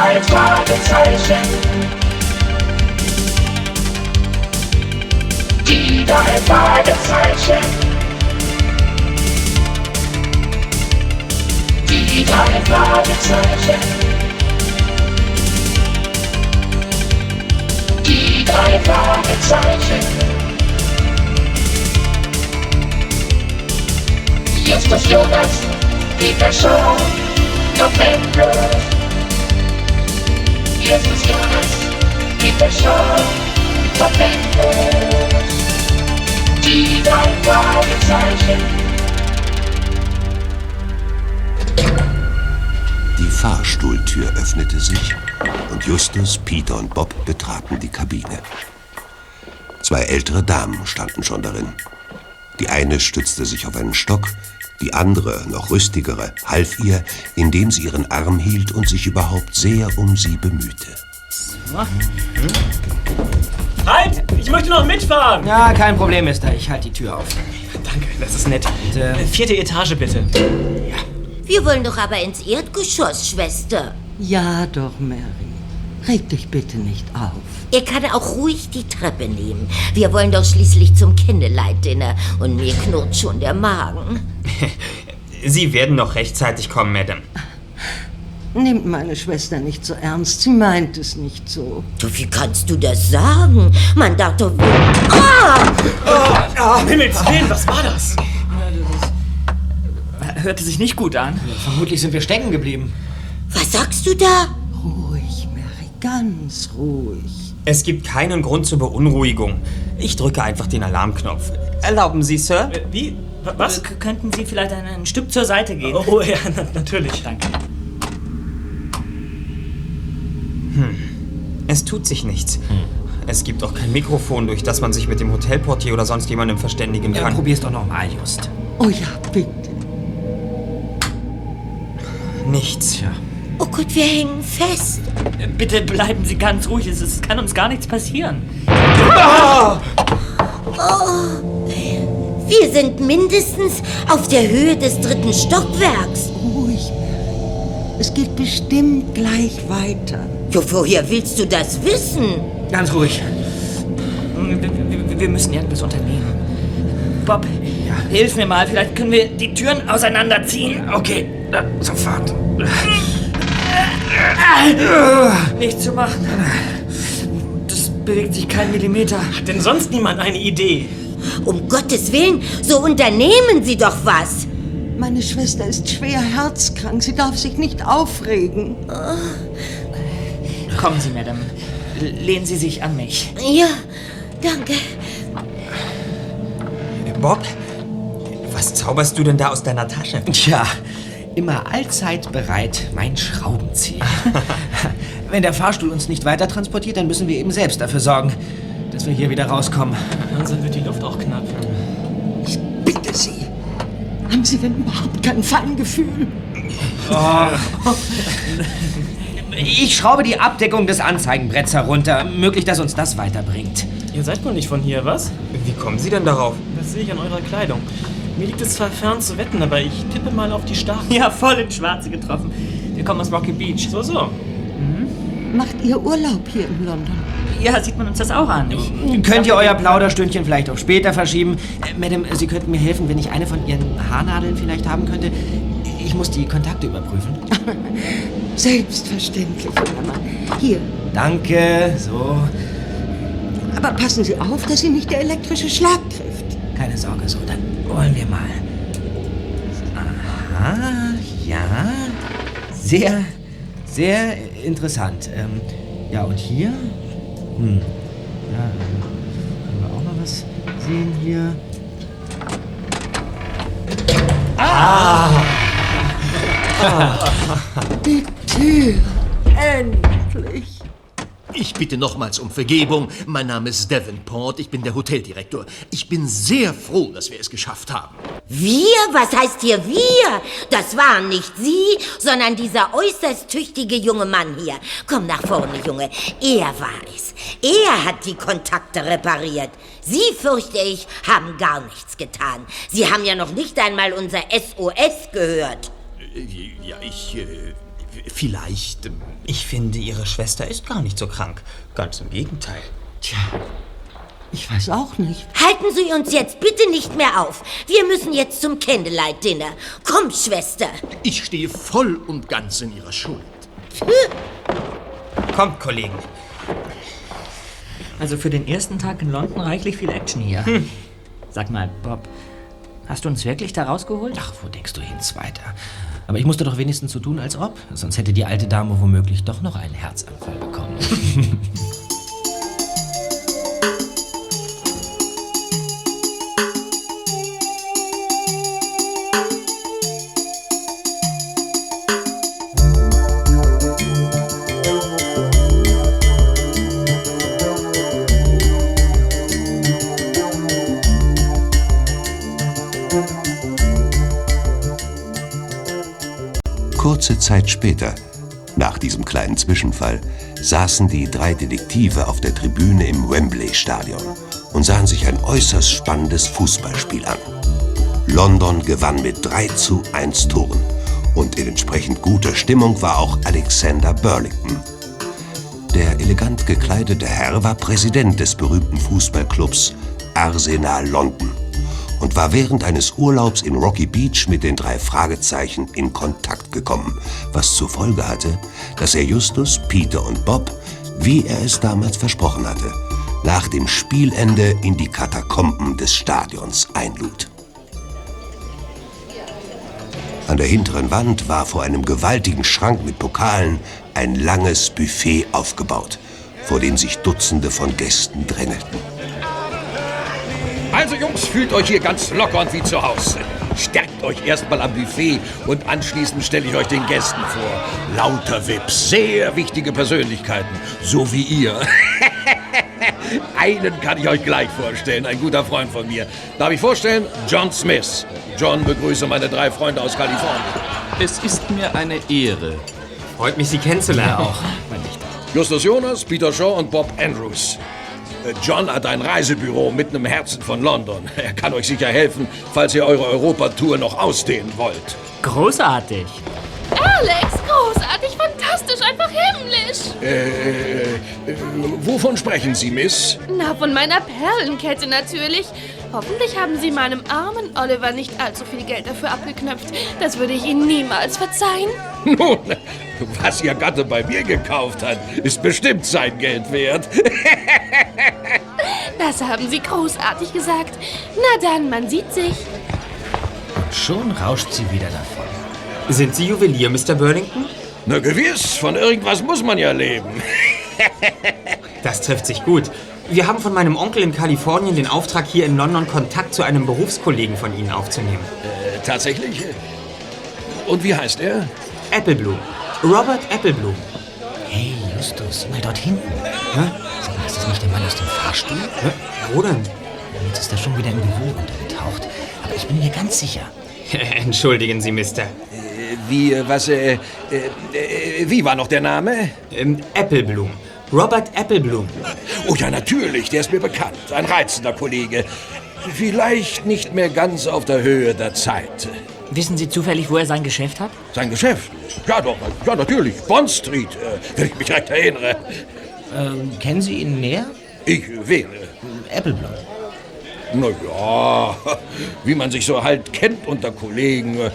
drei Fragezeichen. Die drei Fragezeichen. Die drei Fragezeichen. Die drei Fragezeichen. Ist Jonas, die Person, noch Jonas, die Person, noch endlos. Die drei Fragezeichen. Die Fahrstuhltür öffnete sich und Justus, Peter und Bob betraten die Kabine. Zwei ältere Damen standen schon darin. Die eine stützte sich auf einen Stock, die andere, noch rüstigere, half ihr, indem sie ihren Arm hielt und sich überhaupt sehr um sie bemühte. Halt! Ich möchte noch mitfahren! Ja, kein Problem, Mister. Ich halte die Tür auf. Danke, das ist nett. äh, Äh, Vierte Etage bitte. Wir wollen doch aber ins Erdgeschoss, Schwester. Ja doch, Mary. Reg dich bitte nicht auf. Er kann auch ruhig die Treppe nehmen. Wir wollen doch schließlich zum Candlelight-Dinner und mir knurrt schon der Magen. Sie werden noch rechtzeitig kommen, Madame. Nehmt meine Schwester nicht so ernst. Sie meint es nicht so. Du, wie kannst du das sagen? Man darf doch... Ah! Ah, Himmels Willen, was war das? Hörte sich nicht gut an. vermutlich sind wir stecken geblieben. Was sagst du da? Ruhig, Mary, ganz ruhig. Es gibt keinen Grund zur Beunruhigung. Ich drücke einfach den Alarmknopf. Erlauben Sie, Sir? Äh, Wie? Wa- Was? K könnten Sie vielleicht ein, ein Stück zur Seite gehen? Oh ja, na, natürlich. Danke. Es tut sich nichts. Es gibt auch kein Mikrofon, durch das man sich mit dem Hotelportier oder sonst jemandem verständigen Ja, kann. probier's doch nochmal, Just. Oh ja, bitte. Nichts. Ja. Oh Gott, wir hängen fest. Bitte bleiben Sie ganz ruhig. Es, es kann uns gar nichts passieren. Wir sind mindestens auf der Höhe des dritten Stockwerks. Ruhig. Es geht bestimmt gleich weiter. Jo, woher willst du das wissen? Ganz ruhig. Wir, müssen irgendwas unternehmen. Bob, hilf mir mal. Vielleicht können wir die Türen auseinanderziehen. Okay, äh, sofort. Nichts zu machen. Das bewegt sich kein Millimeter. Hat denn sonst niemand eine Idee? Um Gottes Willen, so unternehmen Sie doch was. Meine Schwester ist schwer herzkrank. Sie darf sich nicht aufregen. Kommen Sie, Madame. Lehnen Sie sich an mich. Ja, danke. Bob, was zauberst du denn da aus deiner Tasche? Tja, immer allzeit bereit, mein Schraubenzieher. Wenn der Fahrstuhl uns nicht weiter transportiert, dann müssen wir eben selbst dafür sorgen, dass wir hier wieder rauskommen. Langsam wird die Luft auch knapp. Ich bitte Sie. Haben Sie denn überhaupt kein Feingefühl? Ich schraube die Abdeckung des Anzeigenbretts herunter. Möglich, dass uns das weiterbringt. Ihr seid wohl nicht von hier, was? Wie kommen Sie denn darauf? Das sehe ich an eurer Kleidung. Mir liegt es zwar fern zu wetten, aber ich tippe mal auf die Starken. Ja, voll ins Schwarze getroffen. Wir kommen aus Rocky Beach. So, so. Macht ihr Urlaub hier in London? Ja, sieht man uns das auch an. Könnt ihr euer Plauderstündchen vielleicht auf später verschieben? Äh, Madame, Sie könnten mir helfen, wenn ich eine von Ihren Haarnadeln vielleicht haben könnte. Ich muss die Kontakte überprüfen. Selbstverständlich, Mann. Hier. Danke. So. Aber passen Sie auf, dass Sie nicht der elektrische Schlag trifft. Keine Sorge, so, dann wollen wir mal. Aha, ja. Sehr, sehr interessant. Ähm, ja, und hier? Hm. Ja, können wir auch mal was sehen hier? Die Tür. Endlich. Ich bitte nochmals um Vergebung. Mein Name ist Davenport. Ich bin der Hoteldirektor. Ich bin sehr froh, dass wir es geschafft haben. Wir? Was heißt hier wir? Das waren nicht Sie, sondern dieser äußerst tüchtige junge Mann hier. Komm nach vorne, Junge. Er war es. Er hat die Kontakte repariert. Sie, fürchte ich, haben gar nichts getan. Sie haben ja noch nicht einmal unser SOS gehört. Äh, Ja, ich. Äh, vielleicht. Ich finde, Ihre Schwester ist gar nicht so krank. Ganz im Gegenteil. Tja, ich weiß auch nicht. Halten Sie uns jetzt bitte nicht mehr auf. Wir müssen jetzt zum Candlelight-Dinner. Komm, Schwester. Ich stehe voll und ganz in Ihrer Schuld. Kommt, Kollegen. Also für den ersten Tag in London reichlich viel Action hier. Sag mal, Bob, hast du uns wirklich da rausgeholt? Ach, wo denkst du hin, Zweiter? Aber ich musste doch wenigstens so tun, als ob. Sonst hätte die alte Dame womöglich doch noch einen Herzanfall bekommen. später, nach diesem kleinen Zwischenfall, saßen die drei Detektive auf der Tribüne im Wembley-Stadion und sahen sich ein äußerst spannendes Fußballspiel an. London gewann mit 3 zu 1 Toren und in entsprechend guter Stimmung war auch Alexander Burlington. Der elegant gekleidete Herr war Präsident des berühmten Fußballclubs Arsenal London und war während eines Urlaubs in Rocky Beach mit den drei Fragezeichen in Kontakt gekommen, was zur Folge hatte, dass er Justus, Peter und Bob, wie er es damals versprochen hatte, nach dem Spielende in die Katakomben des Stadions einlud. An der hinteren Wand war vor einem gewaltigen Schrank mit Pokalen ein langes Buffet aufgebaut, vor dem sich Dutzende von Gästen drängelten. Also Jungs, fühlt euch hier ganz locker und wie zu Hause. Stärkt euch erstmal am Buffet und anschließend stelle ich euch den Gästen vor. Lauter Wips, sehr wichtige Persönlichkeiten, so wie ihr. Einen kann ich euch gleich vorstellen, ein guter Freund von mir. Darf ich vorstellen? John Smith. John, begrüße meine drei Freunde aus Kalifornien. Es ist mir eine Ehre. Freut mich, Sie kennenzulernen. auch, mein Lichter. Justus Jonas, Peter Shaw und Bob Andrews. Äh, John hat ein Reisebüro mitten im Herzen von London. Er kann euch sicher helfen, falls ihr eure Europatour noch ausdehnen wollt. Großartig. Alex, großartig, fantastisch, einfach himmlisch. Äh, äh, wovon sprechen Sie, Miss? Na, von meiner Perlenkette natürlich. Hoffentlich haben Sie meinem armen Oliver nicht allzu viel Geld dafür abgeknöpft. Das würde ich Ihnen niemals verzeihen. Nun, was Ihr Gatte bei mir gekauft hat, ist bestimmt sein Geld wert. Das haben Sie großartig gesagt. Na dann, man sieht sich. Und schon rauscht sie wieder davon. Sind Sie Juwelier, Mr. Burlington? Na gewiss, von irgendwas muss man ja leben. Das trifft sich gut. Wir haben von meinem Onkel in Kalifornien den Auftrag, hier in London Kontakt zu einem Berufskollegen von Ihnen aufzunehmen. Äh, tatsächlich? Und wie heißt er? Applebloom. Robert Applebloom. Hey, Justus, mal dort hinten. Hä? Ist das nicht der Mann aus dem Fahrstuhl? Hä? Wo denn? Jetzt ist er schon wieder im Gewühl untergetaucht. Aber ich bin mir ganz sicher. Entschuldigen Sie, Mister. Äh, wie, was, äh, äh, äh, wie war noch der Name? Ähm, Applebloom. Robert Applebloom. Oh ja, natürlich, der ist mir bekannt. Ein reizender Kollege. Vielleicht nicht mehr ganz auf der Höhe der Zeit. Wissen Sie zufällig, wo er sein Geschäft hat? Sein Geschäft? Ja doch, ja natürlich. Bond Street, äh, wenn ich mich recht erinnere. Ähm, kennen Sie ihn näher? Ich wähle. Appleblom. Na ja, wie man sich so halt kennt unter Kollegen. Äh,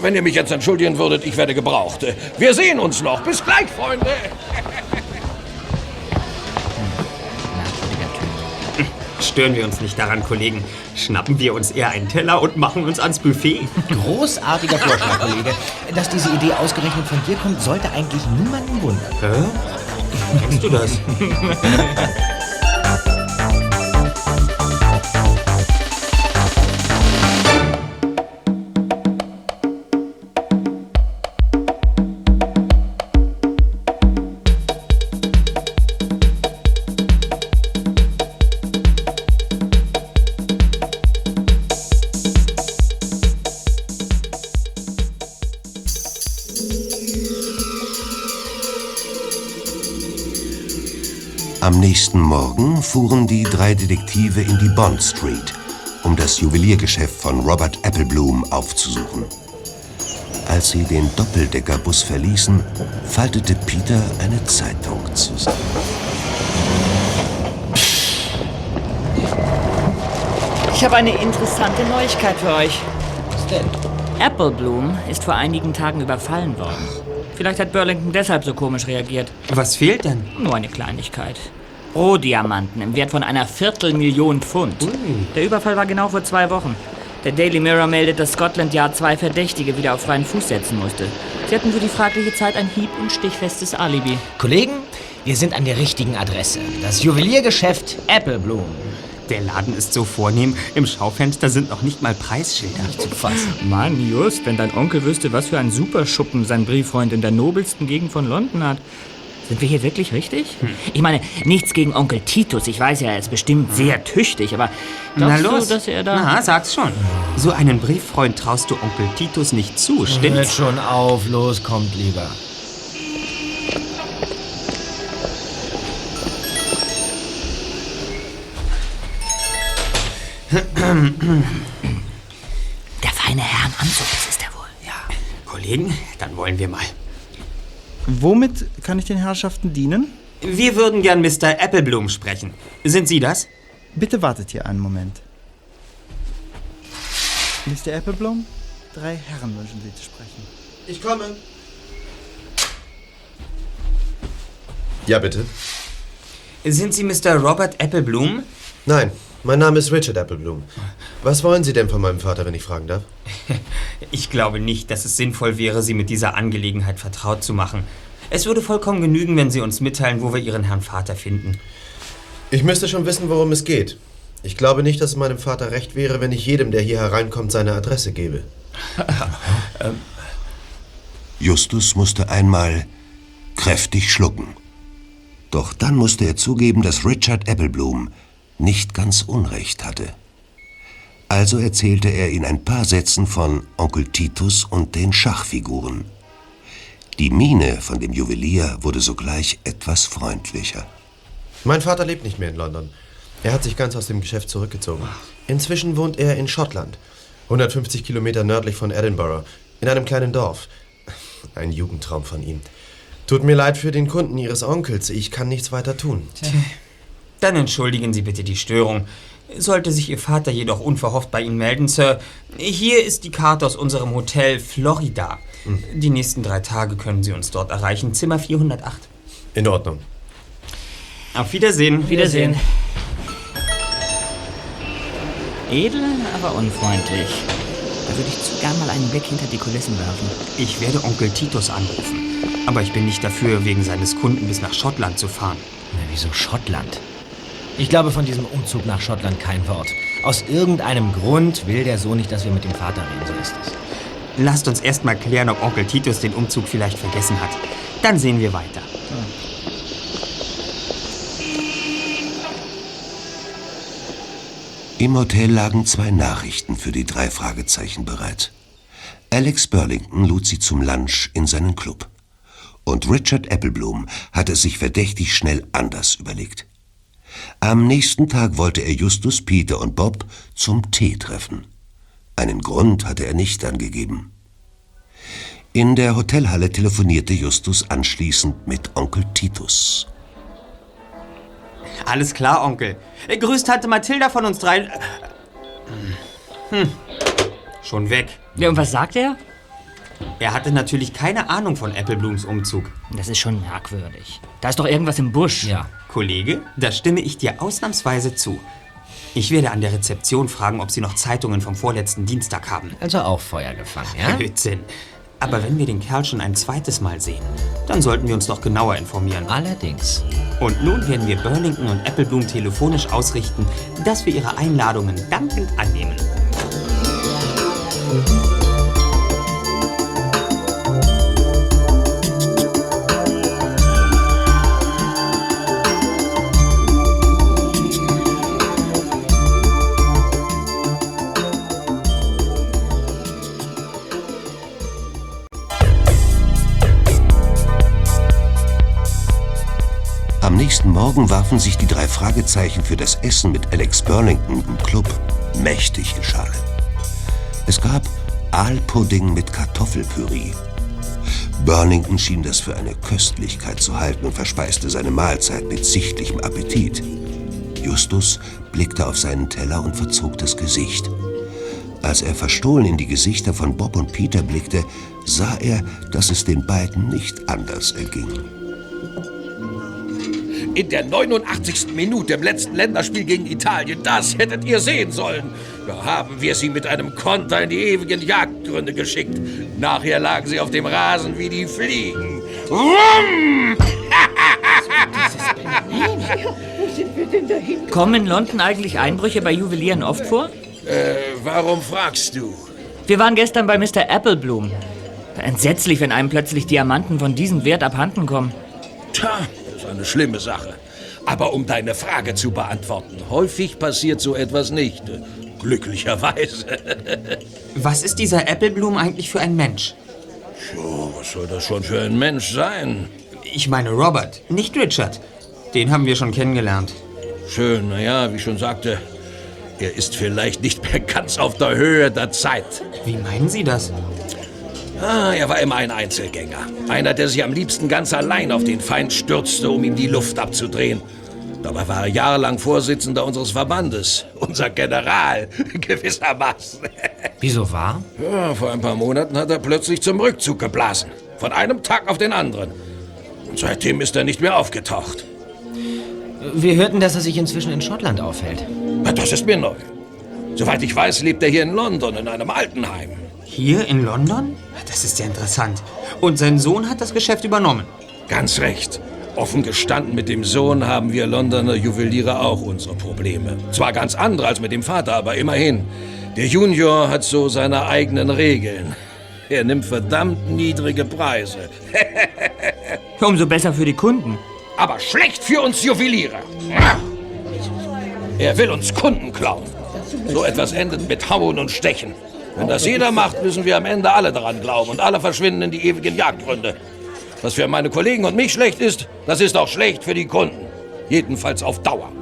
Wenn ihr mich jetzt entschuldigen würdet, ich werde gebraucht. Wir sehen uns noch. Bis gleich, Freunde. Stören wir uns nicht daran, Kollegen. Schnappen wir uns eher einen Teller und machen uns ans Buffet. Großartiger Vorschlag, Kollege. Dass diese Idee ausgerechnet von dir kommt, sollte eigentlich niemanden wundern. Hä? Kennst du das? Nächsten Morgen fuhren die drei Detektive in die Bond Street, um das Juweliergeschäft von Robert Applebloom aufzusuchen. Als sie den Doppeldeckerbus verließen, faltete Peter eine Zeitung zusammen. Ich habe eine interessante Neuigkeit für euch. Was denn? Apple Bloom ist vor einigen Tagen überfallen worden. Vielleicht hat Burlington deshalb so komisch reagiert. Was fehlt denn? Nur eine Kleinigkeit. Rohdiamanten im Wert von einer Viertelmillion Pfund. Der Überfall war genau vor zwei Wochen. Der Daily Mirror meldet, dass Scotland Yard zwei Verdächtige wieder auf freien Fuß setzen musste. Sie hatten für die fragliche Zeit ein hieb- und stichfestes Alibi. Kollegen, wir sind an der richtigen Adresse. Das Juweliergeschäft Apple Bloom. Der Laden ist so vornehm. Im Schaufenster sind noch nicht mal Preisschilder. Nicht zu fassen. Mann, Just, wenn dein Onkel wüsste, was für ein Superschuppen sein Brieffreund in der nobelsten Gegend von London hat. Sind wir hier wirklich richtig? Ich meine, nichts gegen Onkel Titus. Ich weiß ja, er ist bestimmt sehr tüchtig, aber Na los. du, dass er da... Na, sag's schon. So einen Brieffreund traust du Onkel Titus nicht zu, Hört stimmt's? schon auf, los, kommt lieber. Der feine Herr im Anzug, das ist er wohl. Ja. Kollegen, dann wollen wir mal. Womit kann ich den Herrschaften dienen? Wir würden gern Mr. Appleblum sprechen. Sind Sie das? Bitte wartet hier einen Moment. Mr. Appleblom, drei Herren wünschen Sie zu sprechen. Ich komme. Ja, bitte. Sind Sie Mr. Robert Appleblum? Nein, mein Name ist Richard Appleblum. Was wollen Sie denn von meinem Vater, wenn ich fragen darf? Ich glaube nicht, dass es sinnvoll wäre, Sie mit dieser Angelegenheit vertraut zu machen. Es würde vollkommen genügen, wenn Sie uns mitteilen, wo wir Ihren Herrn Vater finden. Ich müsste schon wissen, worum es geht. Ich glaube nicht, dass es meinem Vater recht wäre, wenn ich jedem, der hier hereinkommt, seine Adresse gebe. Justus musste einmal kräftig schlucken. Doch dann musste er zugeben, dass Richard Appleblum nicht ganz Unrecht hatte. Also erzählte er in ein paar Sätzen von Onkel Titus und den Schachfiguren. Die Miene von dem Juwelier wurde sogleich etwas freundlicher. Mein Vater lebt nicht mehr in London. Er hat sich ganz aus dem Geschäft zurückgezogen. Inzwischen wohnt er in Schottland, 150 Kilometer nördlich von Edinburgh, in einem kleinen Dorf. Ein Jugendtraum von ihm. Tut mir leid für den Kunden Ihres Onkels. Ich kann nichts weiter tun. Dann entschuldigen Sie bitte die Störung. Sollte sich Ihr Vater jedoch unverhofft bei Ihnen melden, Sir, hier ist die Karte aus unserem Hotel Florida. Die nächsten drei Tage können Sie uns dort erreichen. Zimmer 408. In Ordnung. Auf Wiedersehen. Wiedersehen. Edel, aber unfreundlich. Da würde ich zu gern mal einen Blick hinter die Kulissen werfen. Ich werde Onkel Titus anrufen. Aber ich bin nicht dafür, wegen seines Kunden bis nach Schottland zu fahren. Na, wieso Schottland? Ich glaube von diesem Umzug nach Schottland kein Wort. Aus irgendeinem Grund will der Sohn nicht, dass wir mit dem Vater reden, so ist es. Lasst uns erst mal klären, ob Onkel Titus den Umzug vielleicht vergessen hat. Dann sehen wir weiter. Im Hotel lagen zwei Nachrichten für die drei Fragezeichen bereit. Alex Burlington lud sie zum Lunch in seinen Club. Und Richard Appleblum hatte es sich verdächtig schnell anders überlegt. Am nächsten Tag wollte er Justus, Peter und Bob zum Tee treffen. Einen Grund hatte er nicht angegeben. In der Hotelhalle telefonierte Justus anschließend mit Onkel Titus. Alles klar, Onkel. Grüßt Tante Mathilda von uns dreien. Hm. Schon weg. Ja, und was sagt er? Er hatte natürlich keine Ahnung von Appleblums Umzug. Das ist schon merkwürdig. Da ist doch irgendwas im Busch. Ja. Kollege, da stimme ich dir ausnahmsweise zu. Ich werde an der Rezeption fragen, ob Sie noch Zeitungen vom vorletzten Dienstag haben. Also auch Feuer gefangen, ja? Blödsinn. Aber wenn wir den Kerl schon ein zweites Mal sehen, dann sollten wir uns doch genauer informieren. Allerdings. Und nun werden wir Burlington und Appleblum telefonisch ausrichten, dass wir ihre Einladungen dankend annehmen. Am nächsten Morgen warfen sich die drei Fragezeichen für das Essen mit Alex Burlington im Club mächtig in Schale. Es gab Aalpudding mit Kartoffelpüree. Burnington schien das für eine Köstlichkeit zu halten und verspeiste seine Mahlzeit mit sichtlichem Appetit. Justus blickte auf seinen Teller und verzog das Gesicht. Als er verstohlen in die Gesichter von Bob und Peter blickte, sah er, dass es den beiden nicht anders erging. In der 89. Minute im letzten Länderspiel gegen Italien, das hättet ihr sehen sollen. Da haben wir sie mit einem Konter in die ewigen Jagdgründe geschickt. Nachher lagen sie auf dem Rasen wie die Fliegen. Wumm! Wo sind wir denn dahin? Kommen in London eigentlich Einbrüche bei Juwelieren oft vor? Äh, warum fragst du? Wir waren gestern bei Mr. Applebloom. Entsetzlich, wenn einem plötzlich Diamanten von diesem Wert abhanden kommen. Tja, eine schlimme Sache. Aber um deine Frage zu beantworten, häufig passiert so etwas nicht. Glücklicherweise. Was ist dieser Applebloom eigentlich für ein Mensch? Jo, was soll das schon für ein Mensch sein? Ich meine Robert, nicht Richard. Den haben wir schon kennengelernt. Schön, naja, wie ich schon sagte, er ist vielleicht nicht mehr ganz auf der Höhe der Zeit. Wie meinen Sie das? Ah, er war immer ein Einzelgänger. Einer, der sich am liebsten ganz allein auf den Feind stürzte, um ihm die Luft abzudrehen. Dabei war er jahrelang Vorsitzender unseres Verbandes. Unser General, gewissermaßen. Wieso war? Ja, vor ein paar Monaten hat er plötzlich zum Rückzug geblasen. Von einem Tag auf den anderen. Und seitdem ist er nicht mehr aufgetaucht. Wir hörten, dass er sich inzwischen in Schottland aufhält. Das ist mir neu. Soweit ich weiß, lebt er hier in London in einem Altenheim. Hier in London? Das ist ja interessant. Und sein Sohn hat das Geschäft übernommen. Ganz recht. Offen gestanden, mit dem Sohn haben wir Londoner Juweliere auch unsere Probleme. Zwar ganz andere als mit dem Vater, aber immerhin. Der Junior hat so seine eigenen Regeln. Er nimmt verdammt niedrige Preise. Umso besser für die Kunden. Aber schlecht für uns Juweliere. Er will uns Kunden klauen. So etwas endet mit Hauen und Stechen. Wenn das jeder macht, müssen wir am Ende alle daran glauben und alle verschwinden in die ewigen Jagdgründe. Was für meine Kollegen und mich schlecht ist, das ist auch schlecht für die Kunden. Jedenfalls auf Dauer.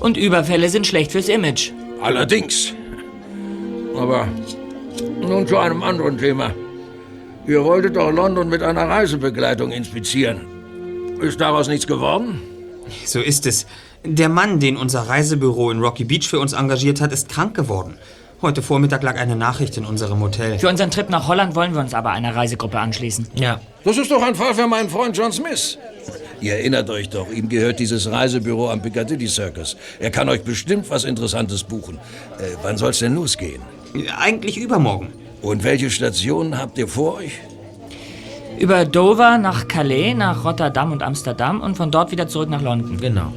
Und Überfälle sind schlecht fürs Image. Allerdings. Aber nun zu einem anderen Thema. Ihr wolltet doch London mit einer Reisebegleitung inspizieren. Ist daraus nichts geworden? So ist es. Der Mann, den unser Reisebüro in Rocky Beach für uns engagiert hat, ist krank geworden. Heute Vormittag lag eine Nachricht in unserem Hotel. Für unseren Trip nach Holland wollen wir uns aber einer Reisegruppe anschließen. Ja. Das ist doch ein Fall für meinen Freund John Smith. Ihr erinnert euch doch, ihm gehört dieses Reisebüro am Piccadilly Circus. Er kann euch bestimmt was Interessantes buchen. Äh, wann soll's denn losgehen? Eigentlich übermorgen. Und welche Stationen habt ihr vor euch? Über Dover nach Calais, nach Rotterdam und Amsterdam und von dort wieder zurück nach London. Genau.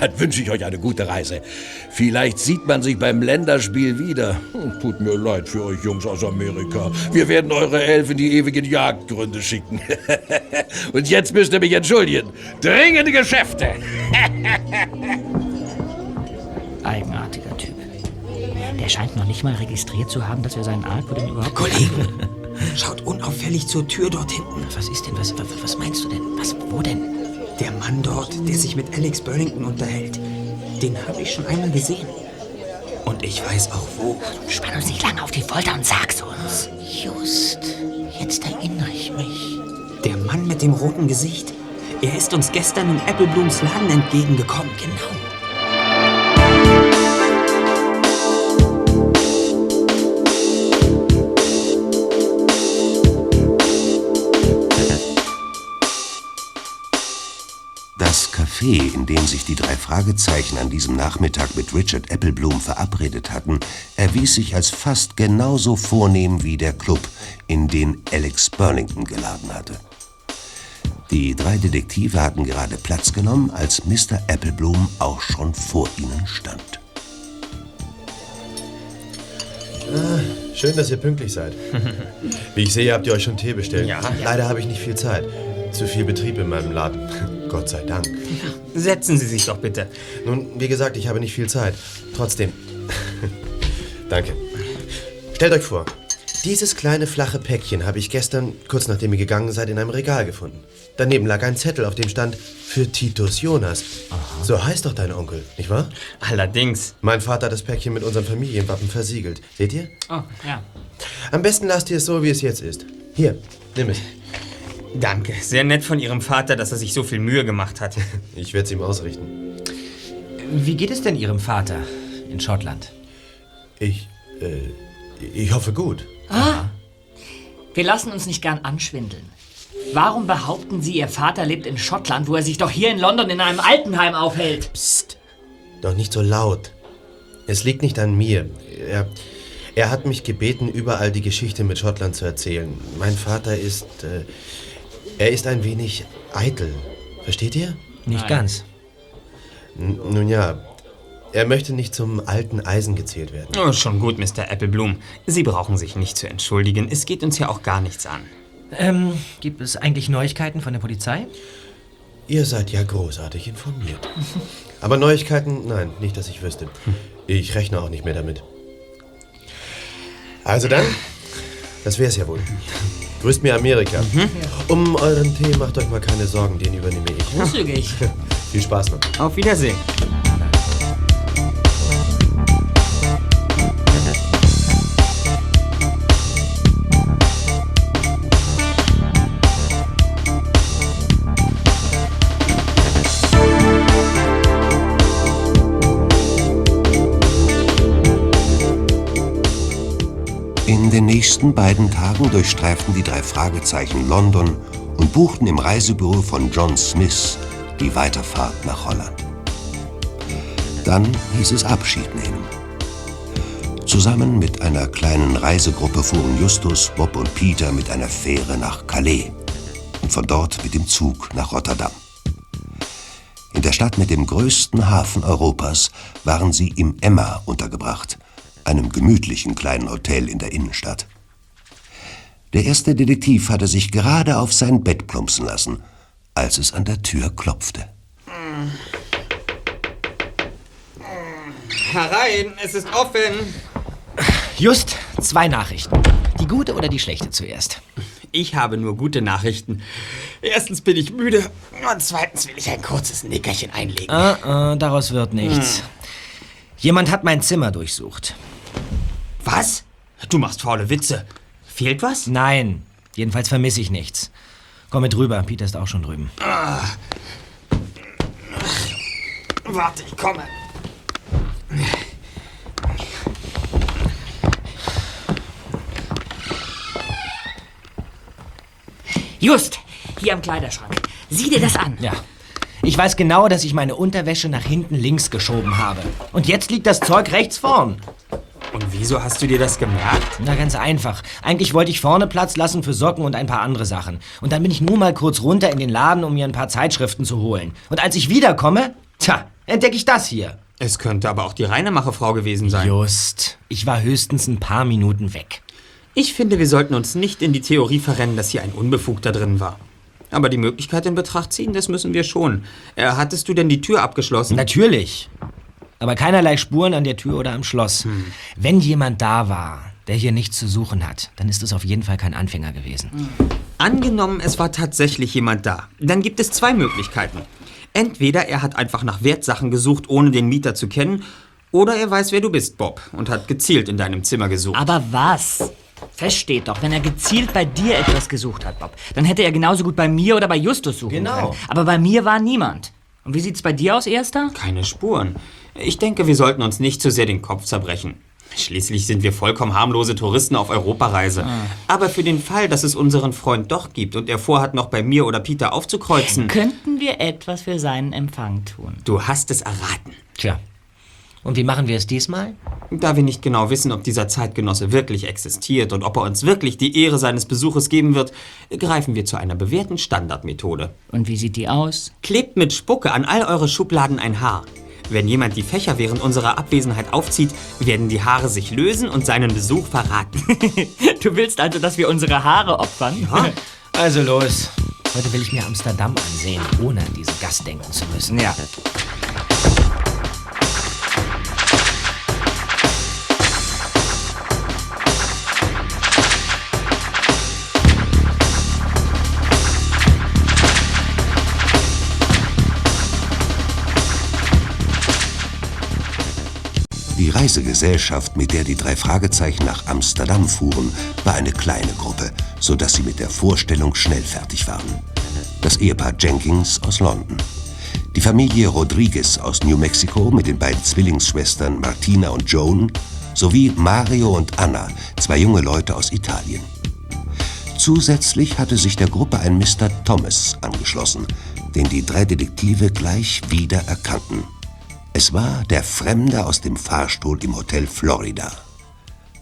Dann wünsche ich euch eine gute Reise. Vielleicht sieht man sich beim Länderspiel wieder. Hm, Tut mir leid für euch Jungs aus Amerika. Wir werden eure Elf in die ewigen Jagdgründe schicken. Und jetzt müsst ihr mich entschuldigen. Dringende Geschäfte. Eigenartiger Typ. Der scheint noch nicht mal registriert zu haben, dass wir seinen Aalpudding überhaupt... Kollege, schaut unauffällig zur Tür dort hinten. Was ist denn? Was, was, was meinst du denn? Was, wo denn? Der Mann dort, der sich mit Alex Burlington unterhält, den habe ich schon einmal gesehen. Und ich weiß auch wo. Spann uns nicht lange auf die Folter und sag's uns. Just, jetzt erinnere ich mich. Der Mann mit dem roten Gesicht. Er ist uns gestern in Appleblooms Laden entgegengekommen. Genau. Café, in dem sich die drei Fragezeichen an diesem Nachmittag mit Richard Appleblum verabredet hatten, erwies sich als fast genauso vornehm wie der Club, in den Alex Burlington geladen hatte. Die drei Detektive hatten gerade Platz genommen, als Mr. Appleblum auch schon vor ihnen stand. Ah, schön, dass ihr pünktlich seid. Wie ich sehe, habt ihr euch schon Tee bestellt. Ja. Leider habe ich nicht viel Zeit. Zu viel Betrieb in meinem Laden. Gott sei Dank. Setzen Sie sich doch bitte. Nun, wie gesagt, ich habe nicht viel Zeit. Trotzdem. Danke. Stellt euch vor, Dieses kleine flache Päckchen habe ich gestern, kurz nachdem ihr gegangen seid, in einem Regal gefunden. Daneben lag ein Zettel, auf dem stand für Titus Jonas. So heißt doch dein Onkel, nicht wahr? Allerdings. Mein Vater hat das Päckchen mit unserem Familienwappen versiegelt. Seht ihr? Oh, ja. Am besten lasst ihr es so, wie es jetzt ist. Hier, nimm es. Danke. Sehr nett von Ihrem Vater, dass er sich so viel Mühe gemacht hat. Ich werde es ihm ausrichten. Wie geht es denn Ihrem Vater in Schottland? Ich, äh, ich hoffe gut. Ah. Wir lassen uns nicht gern anschwindeln. Warum behaupten Sie, Ihr Vater lebt in Schottland, wo er sich doch hier in London in einem Altenheim aufhält? Psst. Doch nicht so laut. Es liegt nicht an mir. Er, er hat mich gebeten, überall die Geschichte mit Schottland zu erzählen. Mein Vater ist. Äh, er ist ein wenig eitel. Versteht ihr? Nicht ganz. N nun ja. Er möchte nicht zum alten Eisen gezählt werden. Oh, schon gut, Mr. Appleblum. Sie brauchen sich nicht zu entschuldigen. Es geht uns ja auch gar nichts an. Ähm, gibt es eigentlich Neuigkeiten von der Polizei? Ihr seid ja großartig informiert. Aber Neuigkeiten, nein, nicht, dass ich wüsste. Ich rechne auch nicht mehr damit. Also dann, das wär's ja wohl. Grüßt mir Amerika. Um euren Tee macht euch mal keine Sorgen, den übernehme ich. Großzügig. Viel Spaß noch. Auf Wiedersehen. In den nächsten beiden Tagen durchstreiften die drei Fragezeichen London und buchten im Reisebüro von John Smith die Weiterfahrt nach Holland. Dann hieß es Abschied nehmen. Zusammen mit einer kleinen Reisegruppe fuhren Justus, Bob und Peter mit einer Fähre nach Calais und von dort mit dem Zug nach Rotterdam. In der Stadt mit dem größten Hafen Europas waren sie im Emma untergebracht, einem gemütlichen kleinen Hotel in der Innenstadt. Der erste Detektiv hatte sich gerade auf sein Bett plumpsen lassen, als es an der Tür klopfte. Herein, es ist offen. Just zwei Nachrichten. Die gute oder die schlechte zuerst? Ich habe nur gute Nachrichten. Erstens bin ich müde und zweitens will ich ein kurzes Nickerchen einlegen. Ah, ah, daraus wird nichts. Jemand hat mein Zimmer durchsucht. Was? Du machst faule Witze. Fehlt was? Nein, jedenfalls vermisse ich nichts. Komm mit rüber, Peter ist auch schon drüben. Ah. Warte, ich komme. Just, hier am Kleiderschrank. Sieh dir das an. Ja. Ich weiß genau, dass ich meine Unterwäsche nach hinten links geschoben habe. Und jetzt liegt das Zeug rechts vorn. Und wieso hast du dir das gemerkt? Na, ganz einfach. Eigentlich wollte ich vorne Platz lassen für Socken und ein paar andere Sachen. Und dann bin ich nur mal kurz runter in den Laden, um mir ein paar Zeitschriften zu holen. Und als ich wiederkomme, tja, entdecke ich das hier. Es könnte aber auch die Reinemacherfrau gewesen sein. Just. Ich war höchstens ein paar Minuten weg. Ich finde, wir sollten uns nicht in die Theorie verrennen, dass hier ein Unbefugter drin war. Aber die Möglichkeit in Betracht ziehen, das müssen wir schon. Äh, hattest du denn die Tür abgeschlossen? Natürlich. Aber keinerlei Spuren an der Tür oder am Schloss. Wenn jemand da war, der hier nichts zu suchen hat, dann ist es auf jeden Fall kein Anfänger gewesen. Angenommen, es war tatsächlich jemand da. Dann gibt es zwei Möglichkeiten. Entweder er hat einfach nach Wertsachen gesucht, ohne den Mieter zu kennen, oder er weiß, wer du bist, Bob, und hat gezielt in deinem Zimmer gesucht. Aber was? Fest steht doch, wenn er gezielt bei dir etwas gesucht hat, Bob, dann hätte er genauso gut bei mir oder bei Justus suchen Genau. können. Aber bei mir war niemand. Und wie sieht's bei dir aus, Erster? Keine Spuren. Ich denke, wir sollten uns nicht zu sehr den Kopf zerbrechen. Schließlich sind wir vollkommen harmlose Touristen auf Europareise. Aber für den Fall, dass es unseren Freund doch gibt und er vorhat, noch bei mir oder Peter aufzukreuzen. Könnten wir etwas für seinen Empfang tun? Du hast es erraten. Tja. Und wie machen wir es diesmal? Da wir nicht genau wissen, ob dieser Zeitgenosse wirklich existiert und ob er uns wirklich die Ehre seines Besuches geben wird, greifen wir zu einer bewährten Standardmethode. Und wie sieht die aus? Klebt mit Spucke an all eure Schubladen ein Haar. Wenn jemand die Fächer während unserer Abwesenheit aufzieht, werden die Haare sich lösen und seinen Besuch verraten. Du willst also, dass wir unsere Haare opfern? Ja. Also los. Heute will ich mir Amsterdam ansehen, ohne an diese Gast denken zu müssen. Ja. Reisegesellschaft, mit der die drei Fragezeichen nach Amsterdam fuhren, war eine kleine Gruppe, sodass sie mit der Vorstellung schnell fertig waren. Das Ehepaar Jenkins aus London. Die Familie Rodriguez aus New Mexico mit den beiden Zwillingsschwestern Martina und Joan sowie Mario und Anna, zwei junge Leute aus Italien. Zusätzlich hatte sich der Gruppe ein Mr. Thomas angeschlossen, den die drei Detektive gleich wieder erkannten. Es war der Fremde aus dem Fahrstuhl im Hotel Florida.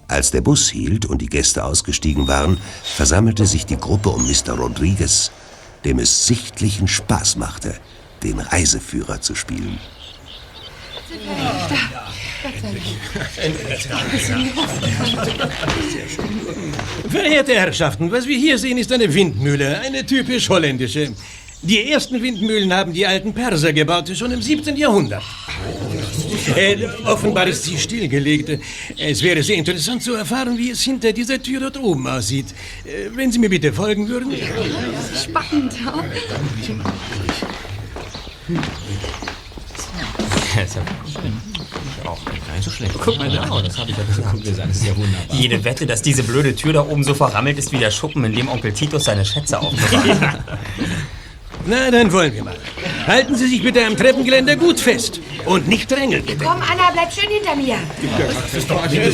Als der Bus hielt und die Gäste ausgestiegen waren, versammelte sich die Gruppe um Mr. Rodriguez, dem es sichtlichen Spaß machte, den Reiseführer zu spielen. Verehrte Herrschaften, was wir hier sehen, ist eine Windmühle, eine typisch holländische. Die ersten Windmühlen haben die alten Perser gebaut, schon im 17. Jahrhundert. Äh, offenbar ist sie stillgelegt. Es wäre sehr interessant zu erfahren, wie es hinter dieser Tür dort oben aussieht. Äh, wenn Sie mir bitte folgen würden. Spannend. Auch gar nicht so schlecht. Guck mal da, das habe ich ja gesagt. Das ist ja wunderbar. Jede Wette, dass diese blöde Tür da oben so verrammelt ist wie der Schuppen, in dem Onkel Titus seine Schätze aufbewahrt hat. Na, dann wollen wir mal. Halten Sie sich bitte am Treppengeländer gut fest. Und nicht drängeln, bitte. Komm, Anna, bleib schön hinter mir. Das ist doch Meter.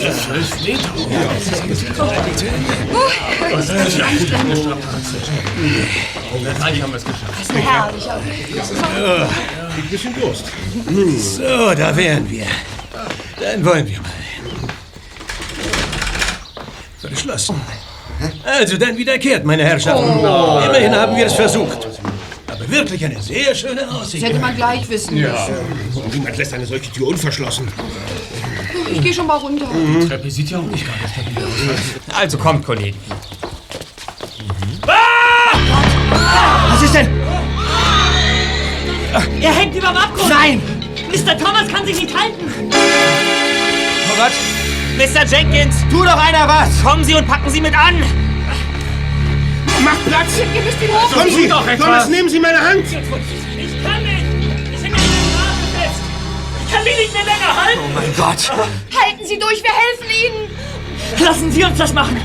Gleich haben wir es geschafft. Das ist herrlich. Ein bisschen Durst. So, da wären wir. Dann wollen wir mal. Verschlossen. Also dann wieder kehrt, meine Herrschaften. Oh. Immerhin haben wir es versucht. Wirklich eine sehr schöne Aussicht. Das hätte man gleich wissen müssen. Niemand lässt eine solche Tür unverschlossen. Ich gehe schon mal runter. Die Treppe sieht ja auch nicht ganz stabil aus. Also kommt, Kollegen. Was ist denn? Er hängt überm Abgrund! Nein! Mr. Thomas kann sich nicht halten! Oh Gott! Mr. Jenkins! Tu doch einer was! Kommen Sie und packen Sie mit an! Macht Platz! Ihr müsst ihn hoch. Kommen Sie! Thomas, nehmen Sie meine Hand! Ich kann nicht! Ich hänge an der Nase fest! Ich kann mich nicht mehr länger halten! Oh mein Gott! Halten Sie durch, wir helfen Ihnen. Lassen Sie uns das machen!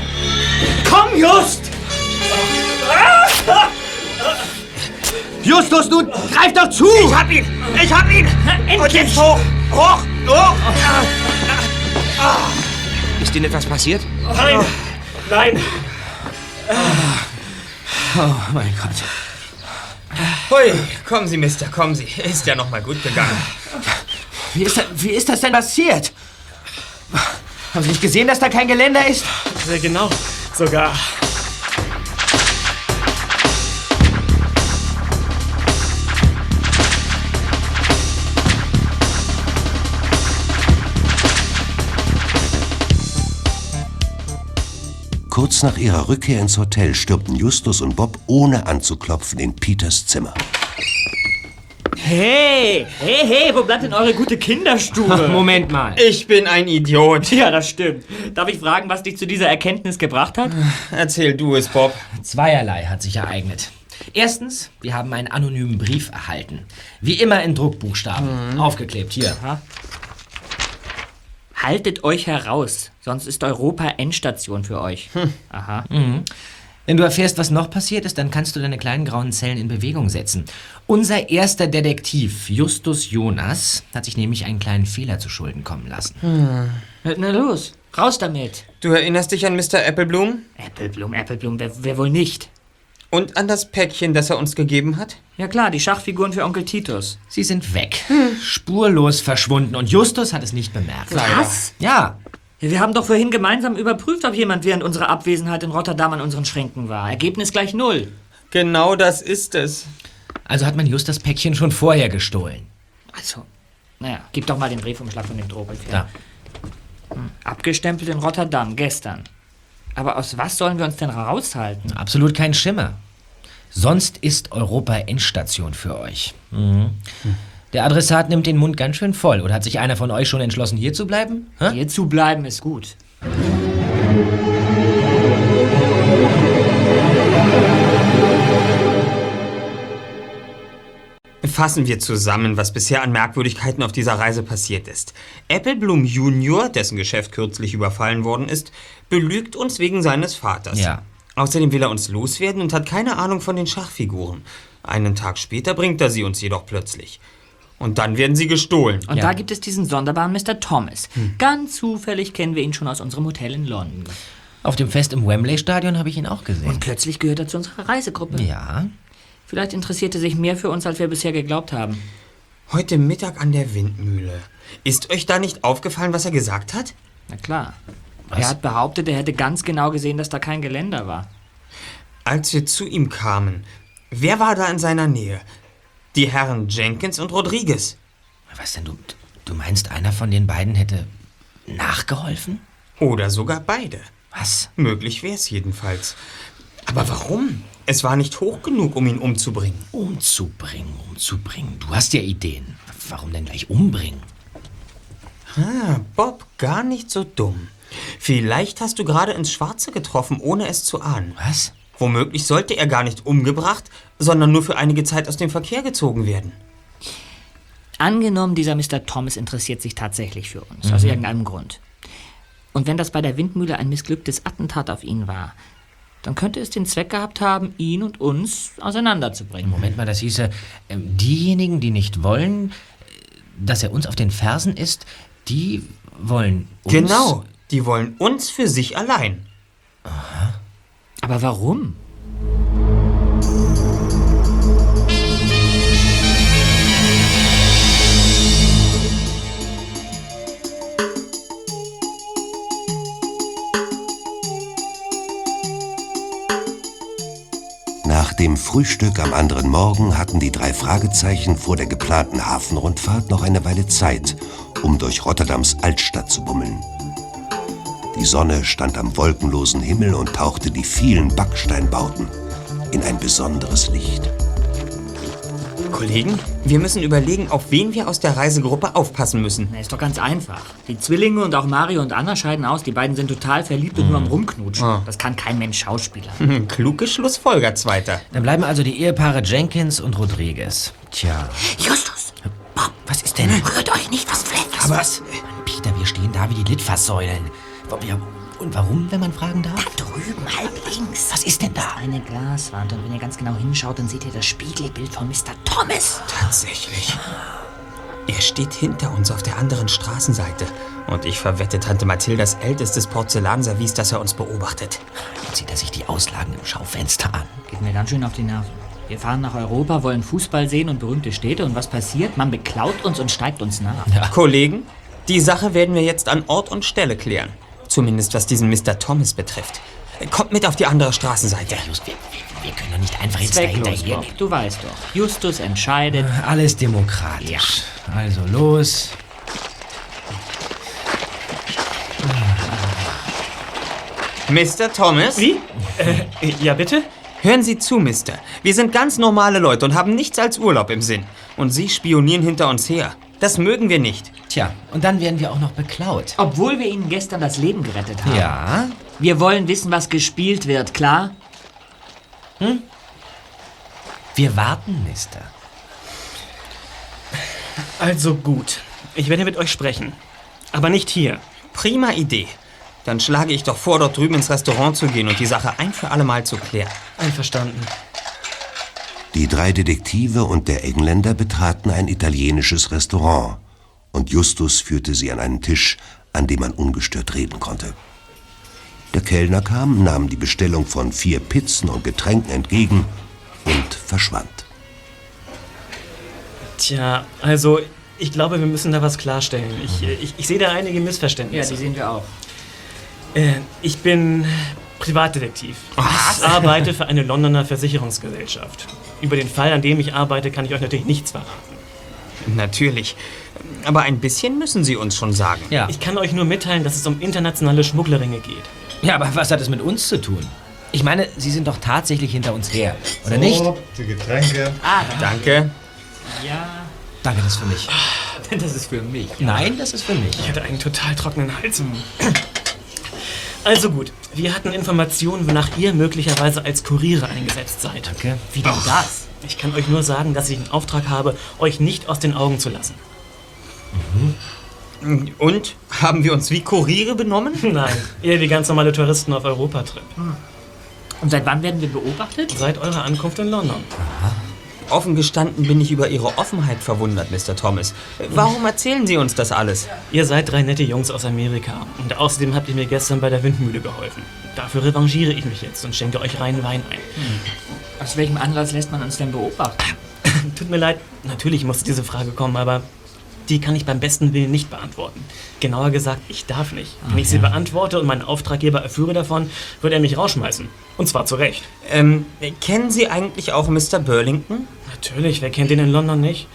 Komm, Just! Justus, nun greif doch zu! Ich hab ihn! Ich hab ihn! Und jetzt hoch! Hoch! Hoch! Ist Ihnen etwas passiert? Nein! Nein! Oh mein Gott. Hui, kommen Sie, Mister, kommen Sie. Ist ja noch mal gut gegangen. Wie ist, das, wie ist das denn passiert? Haben Sie nicht gesehen, dass da kein Geländer ist? Sehr genau. Sogar. Kurz nach ihrer Rückkehr ins Hotel stürmten Justus und Bob ohne anzuklopfen in Peters Zimmer. Hey, hey, hey, wo bleibt denn eure gute Kinderstube? Moment mal. Ich bin ein Idiot. Ja, das stimmt. Darf ich fragen, was dich zu dieser Erkenntnis gebracht hat? Erzähl du es, Bob. Zweierlei hat sich ereignet. Erstens, wir haben einen anonymen Brief erhalten. Wie immer in Druckbuchstaben. Aufgeklebt hier. Haltet euch heraus, sonst ist Europa Endstation für euch. Aha. Mhm. Wenn du erfährst, was noch passiert ist, dann kannst du deine kleinen grauen Zellen in Bewegung setzen. Unser erster Detektiv, Justus Jonas, hat sich nämlich einen kleinen Fehler zu Schulden kommen lassen. Na los, raus damit. Du erinnerst dich an Mr. Appleblum? Appleblum, Appleblum, wer, wer wohl nicht? Und an das Päckchen, das er uns gegeben hat? Ja klar, die Schachfiguren für Onkel Titus. Sie sind weg. Spurlos verschwunden und Justus hat es nicht bemerkt. Was? Ja. Wir haben doch vorhin gemeinsam überprüft, ob jemand während unserer Abwesenheit in Rotterdam an unseren Schränken war. Ergebnis gleich null. Genau das ist es. Also hat man just das Päckchen schon vorher gestohlen. Also, naja, gib doch mal den Briefumschlag von dem her. Da. Hm, Abgestempelt in Rotterdam, gestern. Aber aus was sollen wir uns denn raushalten? Absolut kein Schimmer. Sonst ist Europa Endstation für euch. Mhm. Der Adressat nimmt den Mund ganz schön voll. Oder hat sich einer von euch schon entschlossen, hier zu bleiben? Hä? Hier zu bleiben ist gut. Fassen wir zusammen, was bisher an Merkwürdigkeiten auf dieser Reise passiert ist. Appleblum Junior, dessen Geschäft kürzlich überfallen worden ist, belügt uns wegen seines Vaters. Ja. Außerdem will er uns loswerden und hat keine Ahnung von den Schachfiguren. Einen Tag später bringt er sie uns jedoch plötzlich. Und dann werden sie gestohlen. Und da gibt es diesen sonderbaren Mr. Thomas. Ganz zufällig kennen wir ihn schon aus unserem Hotel in London. Auf dem Fest im Wembley-Stadion habe ich ihn auch gesehen. Und plötzlich gehört er zu unserer Reisegruppe. Ja. Vielleicht interessiert er sich mehr für uns, als wir bisher geglaubt haben. Heute Mittag an der Windmühle. Ist euch da nicht aufgefallen, was er gesagt hat? Na klar. Er hat behauptet, er hätte ganz genau gesehen, dass da kein Geländer war. Als wir zu ihm kamen, wer war da in seiner Nähe? Die Herren Jenkins und Rodriguez. Was denn, du, du meinst, einer von den beiden hätte nachgeholfen? Oder sogar beide. Was? Möglich wär's jedenfalls. Aber warum? Es war nicht hoch genug, um ihn umzubringen. Umzubringen, umzubringen. Du hast ja Ideen. Warum denn gleich umbringen? Ah, Bob, gar nicht so dumm. Vielleicht hast du gerade ins Schwarze getroffen, ohne es zu ahnen. Was? Womöglich sollte er gar nicht umgebracht, sondern nur für einige Zeit aus dem Verkehr gezogen werden. Angenommen, dieser Mr. Thomas interessiert sich tatsächlich für uns, Mhm. aus irgendeinem Grund. Und wenn das bei der Windmühle ein missglücktes Attentat auf ihn war, dann könnte es den Zweck gehabt haben, ihn und uns auseinanderzubringen. Moment mal, das hieße, ähm, diejenigen, die nicht wollen, äh, dass er uns auf den Fersen ist, die wollen uns... Genau, die wollen uns für sich allein. Aber warum? Nach dem Frühstück am anderen Morgen hatten die drei Fragezeichen vor der geplanten Hafenrundfahrt noch eine Weile Zeit, um durch Rotterdams Altstadt zu bummeln. Die Sonne stand am wolkenlosen Himmel und tauchte die vielen Backsteinbauten in ein besonderes Licht. Kollegen, wir müssen überlegen, auf wen wir aus der Reisegruppe aufpassen müssen. Na, ist doch ganz einfach. Die Zwillinge und auch Mario und Anna scheiden aus. Die beiden sind total verliebt und nur am Rumknutschen. Ah. Das kann kein Mensch Schauspieler. Kluge Schlussfolger, Zweiter. Dann bleiben also die Ehepaare Jenkins und Rodriguez. Tja. Justus, Was ist denn? rührt euch nicht was Fleckes. Aber was? Peter, wir stehen da wie die Litfaßsäulen. Ja, Und warum, wenn man fragen darf? Da drüben, halb links. Was ist denn da? Eine Glaswand und wenn ihr ganz genau hinschaut, dann seht ihr das Spiegelbild von Mr. Thomas. Tatsächlich. Er steht hinter uns auf der anderen Straßenseite. Und ich verwette Tante Mathildas ältestes Porzellanservice, dass er uns beobachtet. Jetzt sieht er sich die Auslagen im Schaufenster an. Geht mir ganz schön auf die Nerven. Wir fahren nach Europa, wollen Fußball sehen und berühmte Städte. Und was passiert? Man beklaut uns und steigt uns nach. Kollegen, die Sache werden wir jetzt an Ort und Stelle klären. Zumindest was diesen Mr. Thomas betrifft. Kommt mit auf die andere Straßenseite. Just, wir, wir können doch nicht einfach jetzt Zwecklos, dahinter Bob. Du weißt doch. Justus entscheidet. Alles demokratisch. Also los. Mr. Thomas? Wie? Äh, ja, bitte? Hören Sie zu, Mister. Wir sind ganz normale Leute und haben nichts als Urlaub im Sinn. Und Sie spionieren hinter uns her. Das mögen wir nicht. Tja, und dann werden wir auch noch beklaut. Obwohl wir ihnen gestern das Leben gerettet haben. Ja? Wir wollen wissen, was gespielt wird, klar? Hm? Wir warten, Mister. Also gut. Ich werde mit euch sprechen. Aber nicht hier. Prima Idee. Dann schlage ich doch vor, dort drüben ins Restaurant zu gehen und die Sache ein für alle Mal zu klären. Einverstanden. Die drei Detektive und der Engländer betraten ein italienisches Restaurant und Justus führte sie an einen Tisch, an dem man ungestört reden konnte. Der Kellner kam, nahm die Bestellung von vier Pizzen und Getränken entgegen und verschwand. Tja, also ich glaube, wir müssen da was klarstellen. Ich, ich, ich sehe da einige Missverständnisse. Ja, die sehen wir auch. Äh, ich bin Privatdetektiv. Ich arbeite für eine Londoner Versicherungsgesellschaft. Über den Fall, an dem ich arbeite, kann ich euch natürlich nichts verraten. Natürlich. Aber ein bisschen müssen Sie uns schon sagen. Ja. Ich kann euch nur mitteilen, dass es um internationale Schmugglerringe geht. Ja, aber was hat es mit uns zu tun? Ich meine, Sie sind doch tatsächlich hinter uns her, oder So, nicht? Die Getränke. Ah, Danke. Ja. Danke, das ist für mich. Das ist für mich. Nein, das ist für mich. Ich hatte einen total trockenen Hals. Also gut, wir hatten Informationen, wonach ihr möglicherweise als Kuriere eingesetzt seid. Danke. Wie denn das? Ich kann euch nur sagen, dass ich den Auftrag habe, euch nicht aus den Augen zu lassen. Und? Haben wir uns wie Kuriere benommen? Nein, eher wie ganz normale Touristen auf Europatrip. Und seit wann werden wir beobachtet? Seit eurer Ankunft in London. Offen gestanden bin ich über Ihre Offenheit verwundert, Mr. Thomas. Warum erzählen Sie uns das alles? Ihr seid drei nette Jungs aus Amerika. Und außerdem habt ihr mir gestern bei der Windmühle geholfen. Dafür revanchiere ich mich jetzt und schenke euch reinen Wein ein. Aus welchem Anlass lässt man uns denn beobachten? Tut mir leid, natürlich muss diese Frage kommen, aber die kann ich beim besten Willen nicht beantworten. Genauer gesagt, ich darf nicht. Wenn ich sie beantworte und meinen Auftraggeber erführe davon, wird er mich rausschmeißen. Und zwar zu Recht. Ähm, kennen Sie eigentlich auch Mr. Burlington? Natürlich, wer kennt den in London nicht?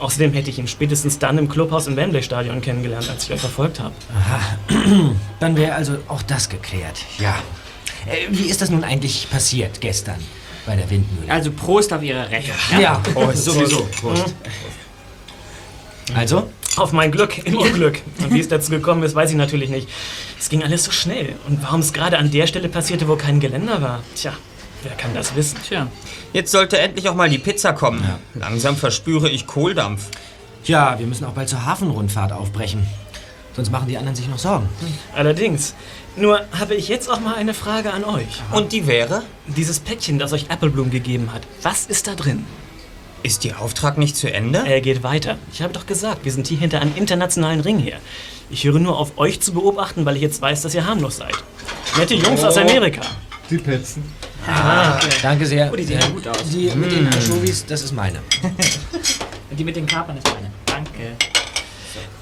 Außerdem hätte ich ihn spätestens dann im Clubhaus im Wembley Stadion kennengelernt, als ich euch verfolgt habe. Dann wäre also auch das geklärt. Ja. Äh, wie ist das nun eigentlich passiert gestern bei der Windmühle? Also Prost auf Ihre Rechnung. Ja, Prost. sowieso. Prost. Also? Auf mein Glück, im Unglück. Und wie es dazu gekommen ist, weiß ich natürlich nicht. Es ging alles so schnell. Und warum es gerade an der Stelle passierte, wo kein Geländer war, tja, wer kann das wissen? Tja. Jetzt sollte endlich auch mal die Pizza kommen. Langsam verspüre ich Kohldampf. Ja, wir müssen auch bald zur Hafenrundfahrt aufbrechen. Sonst machen die anderen sich noch Sorgen. Allerdings. Nur habe ich jetzt auch mal eine Frage an euch. Und die wäre? Dieses Päckchen, das euch Applebloom gegeben hat, was ist da drin? Ist Ihr Auftrag nicht zu Ende? Er geht weiter. Ich habe doch gesagt, wir sind hier hinter einem internationalen Ring her. Ich höre nur auf, euch zu beobachten, weil ich jetzt weiß, dass ihr harmlos seid. Nette Jungs aus Amerika. Die Petzen. Ah, danke sehr. Oh, die sehen ja gut aus. Die mit den Anchovies, das ist meine. Die mit den Kapern ist meine. Danke.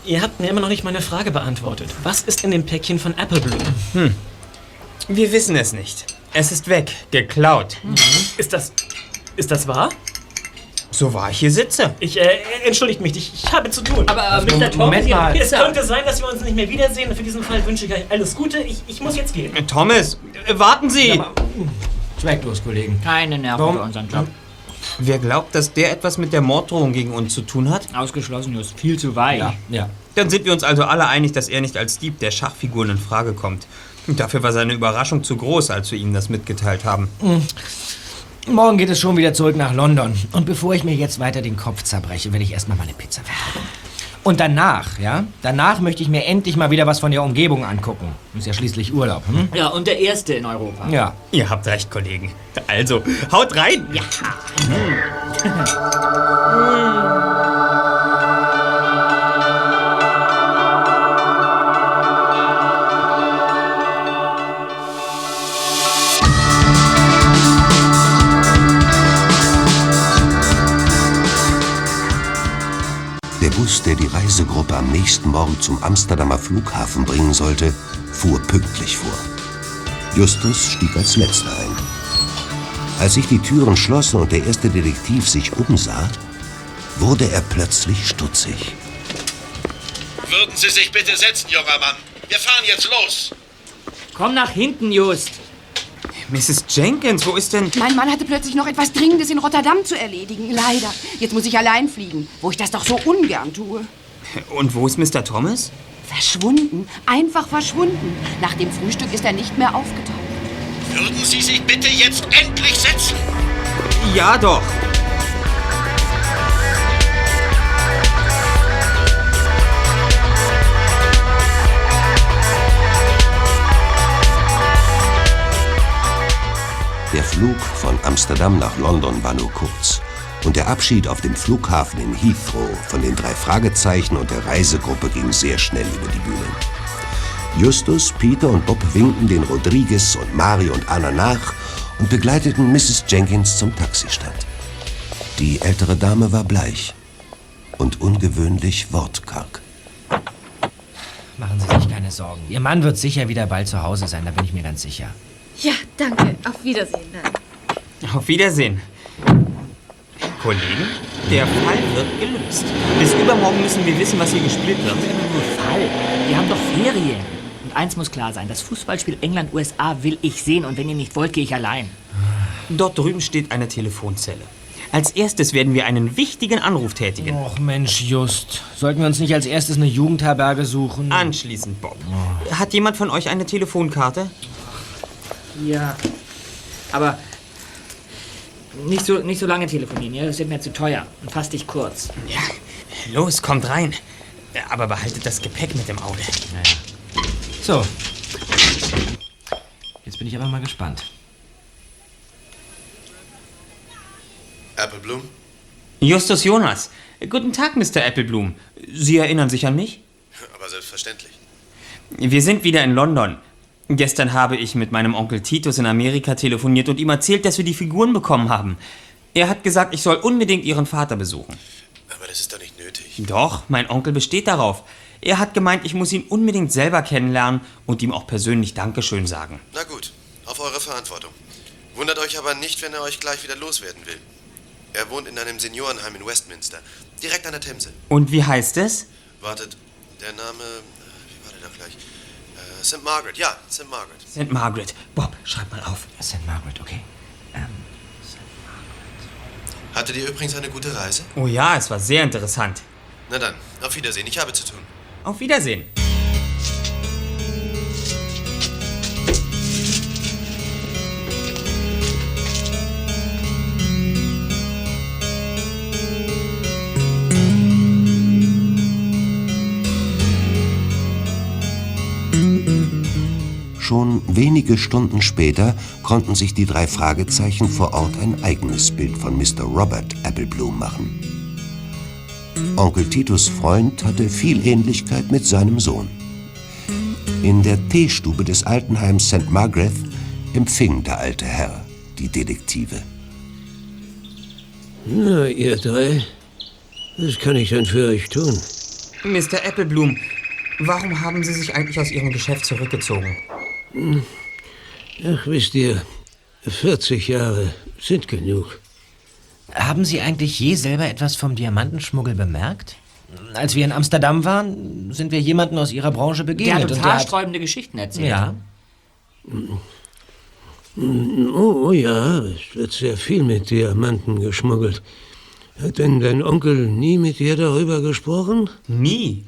Ihr habt mir immer noch nicht meine Frage beantwortet. Was ist in dem Päckchen von Applebloom? Hm. Wir wissen es nicht. Es ist weg. Geklaut. Ist das. Ist das wahr? So wahr ich hier sitze. Ich, äh, entschuldigt mich, ich, ich habe zu tun. Aber, äh, Mr. Moment Thomas, es könnte sein, dass wir uns nicht mehr wiedersehen. Für diesen Fall wünsche ich euch alles Gute. Ich, ich muss jetzt gehen. Thomas, äh, warten Sie! Zwecklos, Kollegen. Keine Nerven Warum? für unseren Job. Wer glaubt, dass der etwas mit der Morddrohung gegen uns zu tun hat? Ausgeschlossen, Just. Viel zu weich. Ja, ja. Dann sind wir uns also alle einig, dass er nicht als Dieb der Schachfiguren in Frage kommt. Dafür war seine Überraschung zu groß, als wir ihm das mitgeteilt haben. Hm. Morgen geht es schon wieder zurück nach London. Und bevor ich mir jetzt weiter den Kopf zerbreche, will ich erstmal meine Pizza vertragen. Und danach, ja, danach möchte ich mir endlich mal wieder was von der Umgebung angucken. Ist ja schließlich Urlaub, hm? Ja, und der Erste in Europa. Ja. Ihr habt recht, Kollegen. Also, haut rein! Ja. Reisegruppe am nächsten Morgen zum Amsterdamer Flughafen bringen sollte, fuhr pünktlich vor. Justus stieg als letzter ein. Als sich die Türen schlossen und der erste Detektiv sich umsah, wurde er plötzlich stutzig. Würden Sie sich bitte setzen, junger Mann. Wir fahren jetzt los. Komm nach hinten, Just. Mrs. Jenkins, wo ist denn... Mein Mann hatte plötzlich noch etwas Dringendes in Rotterdam zu erledigen. Leider. Jetzt muss ich allein fliegen, wo ich das doch so ungern tue. Und wo ist Mr. Thomas? Verschwunden. Einfach verschwunden. Nach dem Frühstück ist er nicht mehr aufgetaucht. Würden Sie sich bitte jetzt endlich setzen? Ja, doch. Der Flug von Amsterdam nach London war nur kurz. Und der Abschied auf dem Flughafen in Heathrow von den drei Fragezeichen und der Reisegruppe ging sehr schnell über die Bühne. Justus, Peter und Bob winkten den Rodriguez und Mario und Anna nach und begleiteten Mrs. Jenkins zum Taxistand. Die ältere Dame war bleich und ungewöhnlich wortkarg. Machen Sie sich keine Sorgen. Ihr Mann wird sicher wieder bald zu Hause sein, da bin ich mir ganz sicher. Ja, danke. Auf Wiedersehen dann. Auf Wiedersehen. Kollegen, der Fall wird gelöst. Bis übermorgen müssen wir wissen, was hier gespielt wird. Nur Fall. Wir haben doch Ferien. Und eins muss klar sein: Das Fußballspiel England-USA will ich sehen. Und wenn ihr nicht wollt, gehe ich allein. Dort drüben steht eine Telefonzelle. Als erstes werden wir einen wichtigen Anruf tätigen. Och Mensch, Just. Sollten wir uns nicht als erstes eine Jugendherberge suchen? Anschließend, Bob. Hat jemand von euch eine Telefonkarte? Ja. Aber Nicht so, nicht so lange telefonieren, ja? Das wird mir zu teuer. Und fass dich kurz. Ja, los, kommt rein. Aber behaltet das Gepäck mit im Auge. So. Jetzt bin ich aber mal gespannt. Appleblum? Justus Jonas. Guten Tag, Mr. Appleblum. Sie erinnern sich an mich? Aber selbstverständlich. Wir sind wieder in London. Gestern habe ich mit meinem Onkel Titus in Amerika telefoniert und ihm erzählt, dass wir die Figuren bekommen haben. Er hat gesagt, ich soll unbedingt Ihren Vater besuchen. Aber das ist doch nicht nötig. Doch, mein Onkel besteht darauf. Er hat gemeint, ich muss ihn unbedingt selber kennenlernen und ihm auch persönlich Dankeschön sagen. Na gut, auf eure Verantwortung. Wundert euch aber nicht, wenn er euch gleich wieder loswerden will. Er wohnt in einem Seniorenheim in Westminster, direkt an der Themse. Und wie heißt es? Wartet, der Name, äh, wie war der da gleich? Äh, St. Margaret, ja, St. Margaret. St. Margaret. Bob, schreib mal auf. St. Margaret, okay. Hattet ihr übrigens eine gute Reise? Oh ja, es war sehr interessant. Na dann, auf Wiedersehen, ich habe zu tun. Auf Wiedersehen. Schon wenige Stunden später konnten sich die drei Fragezeichen vor Ort ein eigenes Bild von Mr. Robert Appleblum machen. Onkel Titus Freund hatte viel Ähnlichkeit mit seinem Sohn. In der Teestube des Altenheims St. Margaret empfing der alte Herr die Detektive. Na, ihr drei, was kann ich denn für euch tun? Mr. Appleblum, warum haben Sie sich eigentlich aus Ihrem Geschäft zurückgezogen? Hm. Ach, wisst ihr, 40 Jahre sind genug. Haben Sie eigentlich je selber etwas vom Diamantenschmuggel bemerkt? Als wir in Amsterdam waren, sind wir jemanden aus Ihrer Branche Der begegnet. hat uns der haarsträubende Geschichten erzählt. Ja. Oh, oh ja, es wird sehr viel mit Diamanten geschmuggelt. Hat denn dein Onkel nie mit dir darüber gesprochen? Nie.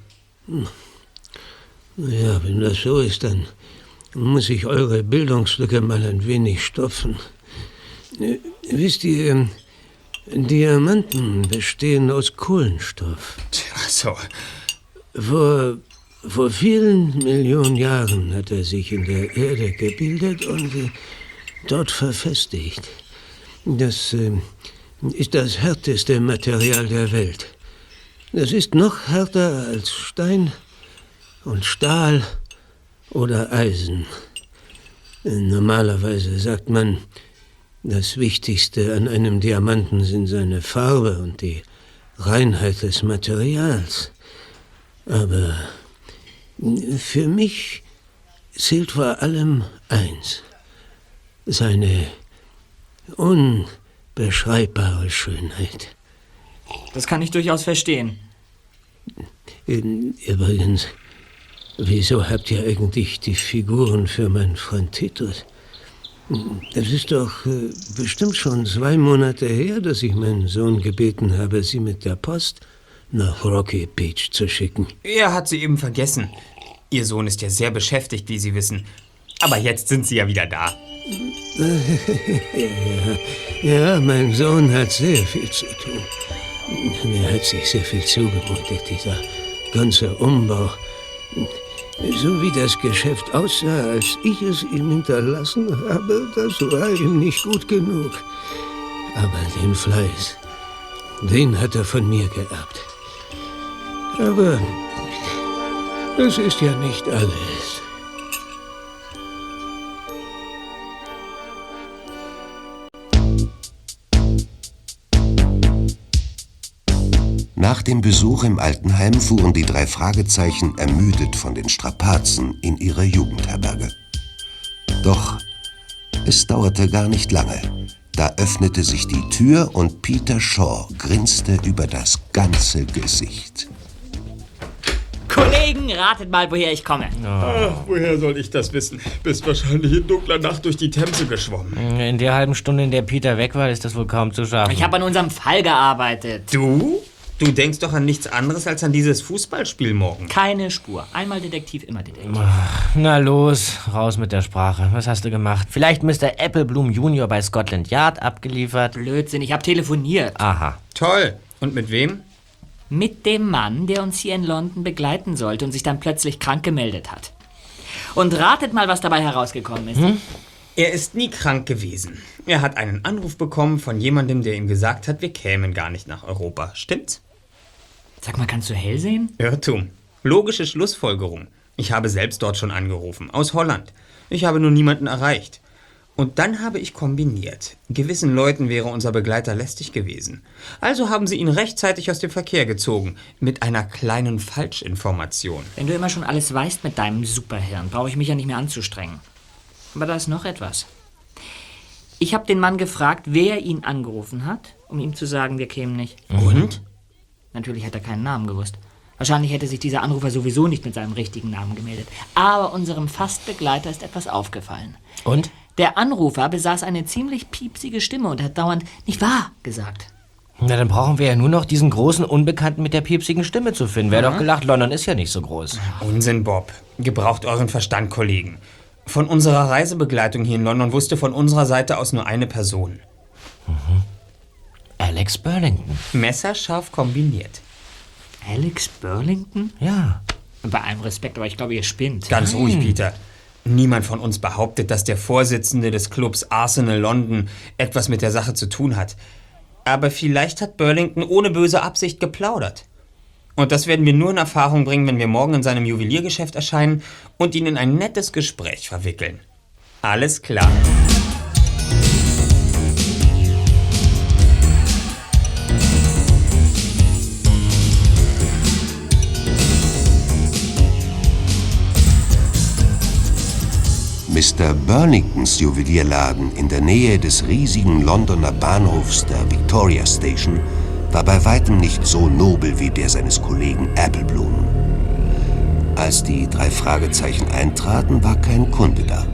Ja, wenn das so ist, dann muss ich eure Bildungslücke mal ein wenig stopfen. Wisst ihr, ähm, Diamanten bestehen aus Kohlenstoff. Ach so. Vor, vor vielen Millionen Jahren hat er sich in der Erde gebildet und äh, dort verfestigt. Das äh, ist das härteste Material der Welt. Das ist noch härter als Stein und Stahl oder Eisen. Normalerweise sagt man, das Wichtigste an einem Diamanten sind seine Farbe und die Reinheit des Materials. Aber für mich zählt vor allem eins. Seine unbeschreibbare Schönheit. Das kann ich durchaus verstehen. Übrigens, wieso habt ihr eigentlich die Figuren für meinen Freund Titus? Das ist doch äh, bestimmt schon zwei Monate her, dass ich meinen Sohn gebeten habe, sie mit der Post nach Rocky Beach zu schicken. Er hat sie eben vergessen. Ihr Sohn ist ja sehr beschäftigt, wie Sie wissen. Aber jetzt sind Sie ja wieder da. ja, ja, mein Sohn hat sehr viel zu tun. Mir hat sich sehr viel zugemutet, dieser ganze Umbau. So wie das Geschäft aussah, als ich es ihm hinterlassen habe, das war ihm nicht gut genug. Aber den Fleiß, den hat er von mir geerbt. Aber das ist ja nicht alles. Nach dem Besuch im Altenheim fuhren die drei Fragezeichen ermüdet von den Strapazen in ihre Jugendherberge. Doch es dauerte gar nicht lange. Da öffnete sich die Tür und Peter Shaw grinste über das ganze Gesicht. Kollegen, ratet mal, woher ich komme. Ach, woher soll ich das wissen? Bist wahrscheinlich in dunkler Nacht durch die Themse geschwommen. In der halben Stunde, in der Peter weg war, ist das wohl kaum zu schaffen. Ich habe an unserem Fall gearbeitet. Du? Du denkst doch an nichts anderes als an dieses Fußballspiel morgen. Keine Spur. Einmal Detektiv, immer Detektiv. Na los, raus mit der Sprache. Was hast du gemacht? Vielleicht Mr. Applebloom Junior bei Scotland Yard abgeliefert? Blödsinn, ich habe telefoniert. Aha. Toll. Und mit wem? Mit dem Mann, der uns hier in London begleiten sollte und sich dann plötzlich krank gemeldet hat. Und ratet mal, was dabei herausgekommen ist. Er ist nie krank gewesen. Er hat einen Anruf bekommen von jemandem, der ihm gesagt hat, wir kämen gar nicht nach Europa. Stimmt's? Sag mal, kannst du hell sehen? Irrtum. Logische Schlussfolgerung. Ich habe selbst dort schon angerufen, aus Holland. Ich habe nur niemanden erreicht. Und dann habe ich kombiniert. Gewissen Leuten wäre unser Begleiter lästig gewesen. Also haben sie ihn rechtzeitig aus dem Verkehr gezogen. Mit einer kleinen Falschinformation. Wenn du immer schon alles weißt mit deinem Superhirn, brauche ich mich ja nicht mehr anzustrengen. Aber da ist noch etwas. Ich habe den Mann gefragt, wer ihn angerufen hat, um ihm zu sagen, wir kämen nicht. Und? Natürlich hat er keinen Namen gewusst. Wahrscheinlich hätte sich dieser Anrufer sowieso nicht mit seinem richtigen Namen gemeldet. Aber unserem Fastbegleiter ist etwas aufgefallen. Und? Der Anrufer besaß eine ziemlich piepsige Stimme und hat dauernd nicht wahr gesagt. Na, dann brauchen wir ja nur noch diesen großen Unbekannten mit der piepsigen Stimme zu finden. Wer Ja. doch gelacht, London ist ja nicht so groß. Unsinn, Bob. Gebraucht euren Verstand, Kollegen. Von unserer Reisebegleitung hier in London wusste von unserer Seite aus nur eine Person. Alex Burlington. Messerscharf kombiniert. Alex Burlington? Ja. Bei allem Respekt, aber ich glaube, ihr spinnt. Ganz ruhig, Peter. Niemand von uns behauptet, dass der Vorsitzende des Clubs Arsenal London etwas mit der Sache zu tun hat. Aber vielleicht hat Burlington ohne böse Absicht geplaudert. Und das werden wir nur in Erfahrung bringen, wenn wir morgen in seinem Juweliergeschäft erscheinen und ihn in ein nettes Gespräch verwickeln. Alles klar. Mr. Burningtons Juwelierladen in der Nähe des riesigen Londoner Bahnhofs der Victoria Station war bei weitem nicht so nobel wie der seines Kollegen Applebloom. Als die drei Fragezeichen eintraten, war kein Kunde da.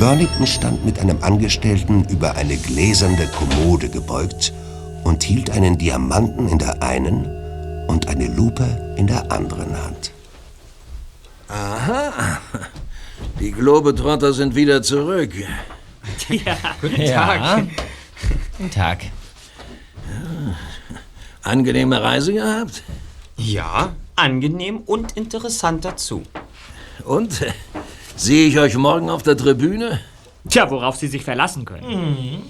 Burnington stand mit einem Angestellten über eine gläserne Kommode gebeugt und hielt einen Diamanten in der einen und eine Lupe in der anderen Hand. Aha. Die Globetrotter sind wieder zurück. Ja, guten Ja. Guten Tag. Angenehme Reise gehabt? Ja, angenehm und interessant dazu. Und? äh, Sehe ich euch morgen auf der Tribüne? Tja, worauf Sie sich verlassen können.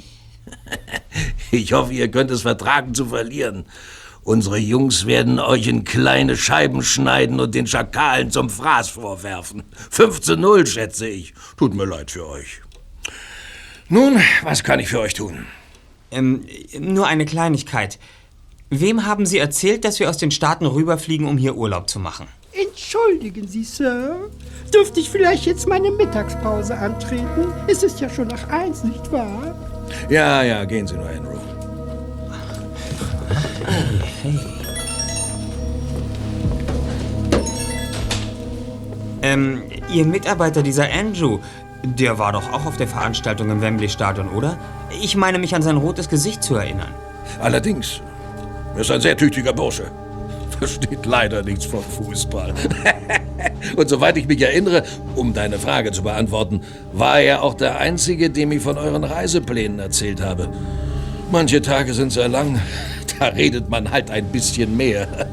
Ich hoffe, ihr könnt es vertragen zu verlieren. Unsere Jungs werden euch in kleine Scheiben schneiden und den Schakalen zum Fraß vorwerfen. 5 zu 0, schätze ich. Tut mir leid für euch. Nun, was kann ich für euch tun? Ähm, nur eine Kleinigkeit. Wem haben Sie erzählt, dass wir aus den Staaten rüberfliegen, um hier Urlaub zu machen? Entschuldigen Sie, Sir. Dürfte ich vielleicht jetzt meine Mittagspause antreten? Es ist ja schon nach eins, nicht wahr? Ja, ja, gehen Sie nur, Andrew. Ähm, Ihr Mitarbeiter, dieser Andrew, der war doch auch auf der Veranstaltung im Wembley-Stadion, oder? Ich meine mich an sein rotes Gesicht zu erinnern. Allerdings, er ist ein sehr tüchtiger Bursche. Versteht leider nichts vom Fußball. Und soweit ich mich erinnere, um deine Frage zu beantworten, war er auch der Einzige, dem ich von euren Reiseplänen erzählt habe. Manche Tage sind sehr lang, da redet man halt ein bisschen mehr.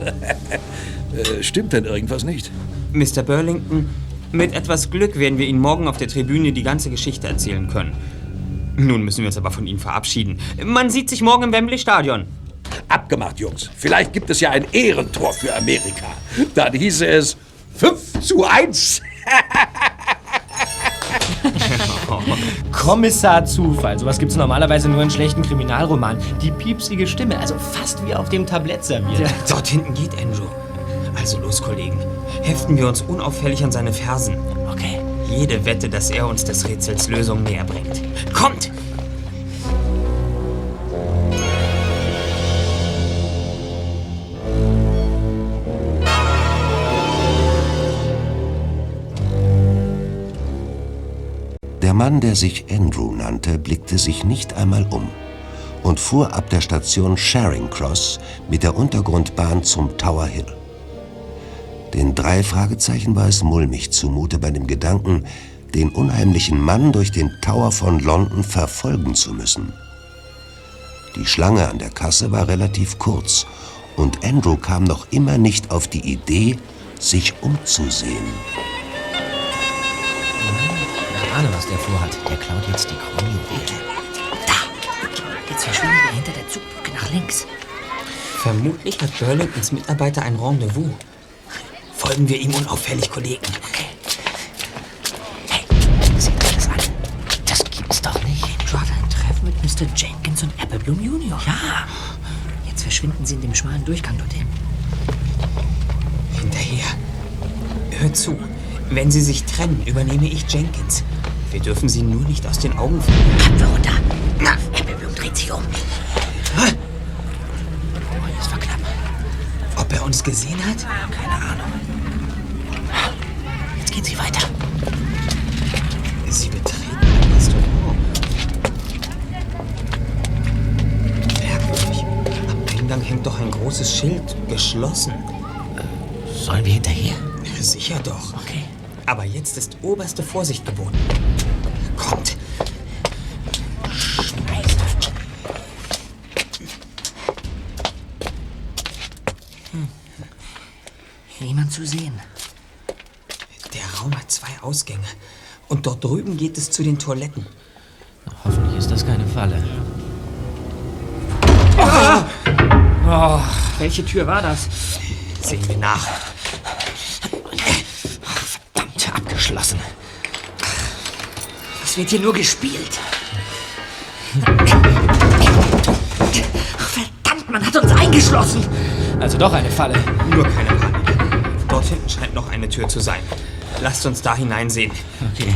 Äh, Stimmt denn irgendwas nicht? Mr. Burlington, mit etwas Glück werden wir Ihnen morgen auf der Tribüne die ganze Geschichte erzählen können. Nun müssen wir uns aber von Ihnen verabschieden. Man sieht sich morgen im Wembley-Stadion. Abgemacht, Jungs. Vielleicht gibt es ja ein Ehrentor für Amerika. Dann hieße es 5 zu 1. Kommissar Zufall. Sowas gibt's normalerweise nur in schlechten Kriminalromanen. Die piepsige Stimme, also fast wie auf dem Tablett serviert. Dort hinten geht Andrew. Also los, Kollegen. Heften wir uns unauffällig an seine Fersen. Okay. Jede Wette, dass er uns des Rätsels Lösung näher bringt. Kommt! Mann, der sich Andrew nannte, blickte sich nicht einmal um und fuhr ab der Station Charing Cross mit der Untergrundbahn zum Tower Hill. Den drei Fragezeichen war es mulmig zumute bei dem Gedanken, den unheimlichen Mann durch den Tower von London verfolgen zu müssen. Die Schlange an der Kasse war relativ kurz und Andrew kam noch immer nicht auf die Idee, sich umzusehen. Ahne, was der vorhat. Der klaut jetzt die Kronjuwelen. Jetzt verschwinden wir hinter der Zugbrücke nach links. Vermutlich hat Burlingtons Mitarbeiter ein Rendezvous. Folgen wir ihm unauffällig, Kollegen. Okay. Seht euch das an. Das gibt's doch nicht. Hat ein Treffen mit Mr. Jenkins und Applebloom Junior. Ja. Jetzt verschwinden sie in dem schmalen Durchgang dorthin. Hinterher. Hört zu. Wenn sie sich trennen, übernehme ich Jenkins. Wir dürfen sie nur nicht aus den Augen verlieren. Wir runter. Na, Applebloom dreht sich um. Oh, das war knapp. Ob er uns gesehen hat? Keine Ahnung. Jetzt gehen sie weiter. Sie betreten ein Restaurant. Merkwürdig. Am Eingang hängt doch ein großes Schild. Geschlossen. Sollen wir hinterher? Sicher doch. Okay. Aber jetzt ist oberste Vorsicht geboten. Kommt. Niemand zu sehen. Der Raum hat zwei Ausgänge. Und dort drüben geht es zu den Toiletten. Hoffentlich ist das keine Falle. Oh, welche Tür war das? Sehen wir nach. Verdammt, abgeschlossen. Es wird hier nur gespielt. Verdammt, man hat uns eingeschlossen. Also doch eine Falle. Nur keine Panik. Dort hinten scheint noch eine Tür zu sein. Lasst uns da hineinsehen. Okay.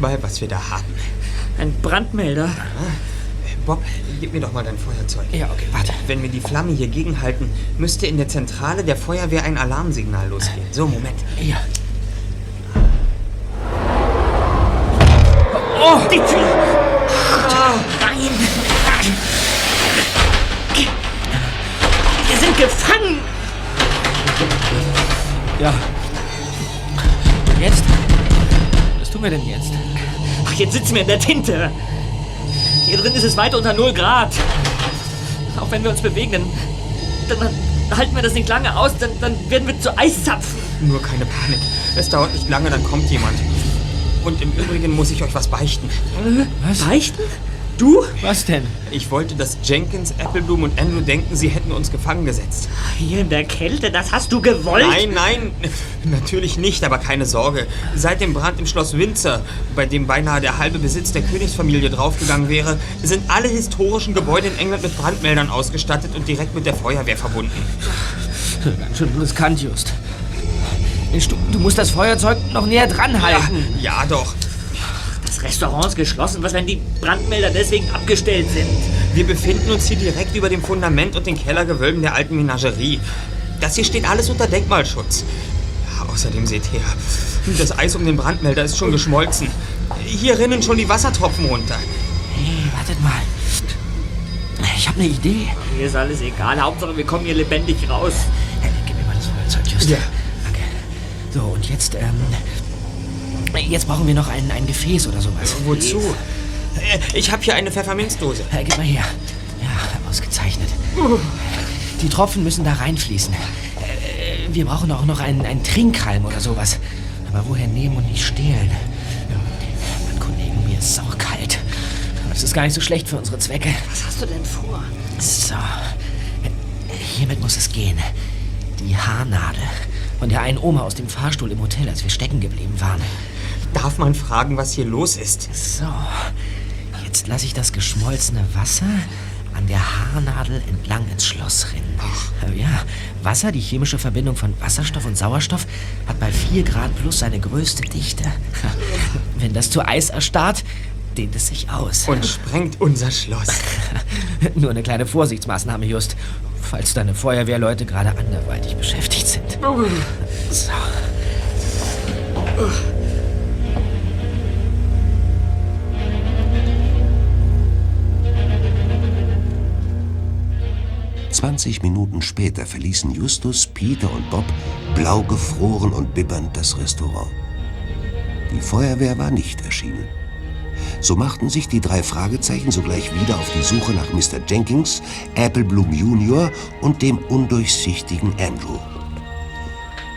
Mal, was wir da haben. Ein Brandmelder. Bob, gib mir doch mal dein Feuerzeug. Ja, okay, warte. Wenn wir die Flamme hier gegenhalten, müsste in der Zentrale der Feuerwehr ein Alarmsignal losgehen. So, Moment. Ja. Oh, die Tür! Nein! Wir sind gefangen! Ja. Und jetzt? Was tun wir denn jetzt? Jetzt sitzen wir in der Tinte. Hier drin ist es weit unter 0 Grad. Auch wenn wir uns bewegen, dann, dann, dann halten wir das nicht lange aus, dann, dann werden wir zu Eiszapfen. Nur keine Panik. Es dauert nicht lange, dann kommt jemand. Und im Übrigen muss ich euch was beichten. Was? Beichten? Du? Was denn? Ich wollte, dass Jenkins, Applebloom und Andrew denken, sie hätten uns gefangen gesetzt. Hier in der Kälte, das hast du gewollt? Nein, nein, natürlich nicht, aber keine Sorge. Seit dem Brand im Schloss Windsor, bei dem beinahe der halbe Besitz der Königsfamilie draufgegangen wäre, sind alle historischen Gebäude in England mit Brandmeldern ausgestattet und direkt mit der Feuerwehr verbunden. Ganz schön riskant, Just. Du, du musst das Feuerzeug noch näher dran halten. Ja, doch. Das Restaurant ist geschlossen. Was, wenn die Brandmelder deswegen abgestellt sind? Wir befinden uns hier direkt über dem Fundament und den Kellergewölben der alten Menagerie. Das hier steht alles unter Denkmalschutz. Außerdem seht her, das Eis um den Brandmelder ist schon geschmolzen. Hier rinnen schon die Wassertropfen runter. Hey, wartet mal. Ich habe eine Idee. Mir ist alles egal. Hauptsache, wir kommen hier lebendig raus. Gib mir mal das Feuerzeug, Just. Ja. Danke. So, und jetzt, ähm... Jetzt brauchen wir noch ein, ein Gefäß oder sowas. Wozu? Äh, Ich habe hier eine Pfefferminzdose. Äh, gib mal her. Ja, ausgezeichnet. Die Tropfen müssen da reinfließen. Äh, Wir brauchen auch noch einen, einen Trinkhalm oder sowas. Aber woher nehmen und nicht stehlen? Mann, Kollegen, mir ist saukalt. Das ist gar nicht so schlecht für unsere Zwecke. Was hast du denn vor? So. Hiermit muss es gehen. Die Haarnadel. Von der einen Oma aus dem Fahrstuhl im Hotel, als wir stecken geblieben waren. Darf man fragen, was hier los ist? So. Jetzt lasse ich das geschmolzene Wasser an der Haarnadel entlang ins Schloss rinnen. Ach. Ja, Wasser, die chemische Verbindung von Wasserstoff und Sauerstoff, hat bei 4 Grad plus seine größte Dichte. Wenn das zu Eis erstarrt, dehnt es sich aus. Und sprengt unser Schloss. Nur eine kleine Vorsichtsmaßnahme, Just. Falls deine Feuerwehrleute gerade anderweitig beschäftigt sind. So. 20 Minuten später verließen Justus, Peter und Bob blau gefroren und bibbernd das Restaurant. Die Feuerwehr war nicht erschienen. So machten sich die drei Fragezeichen sogleich wieder auf die Suche nach Mr. Jenkins, Applebloom Jr. und dem undurchsichtigen Andrew.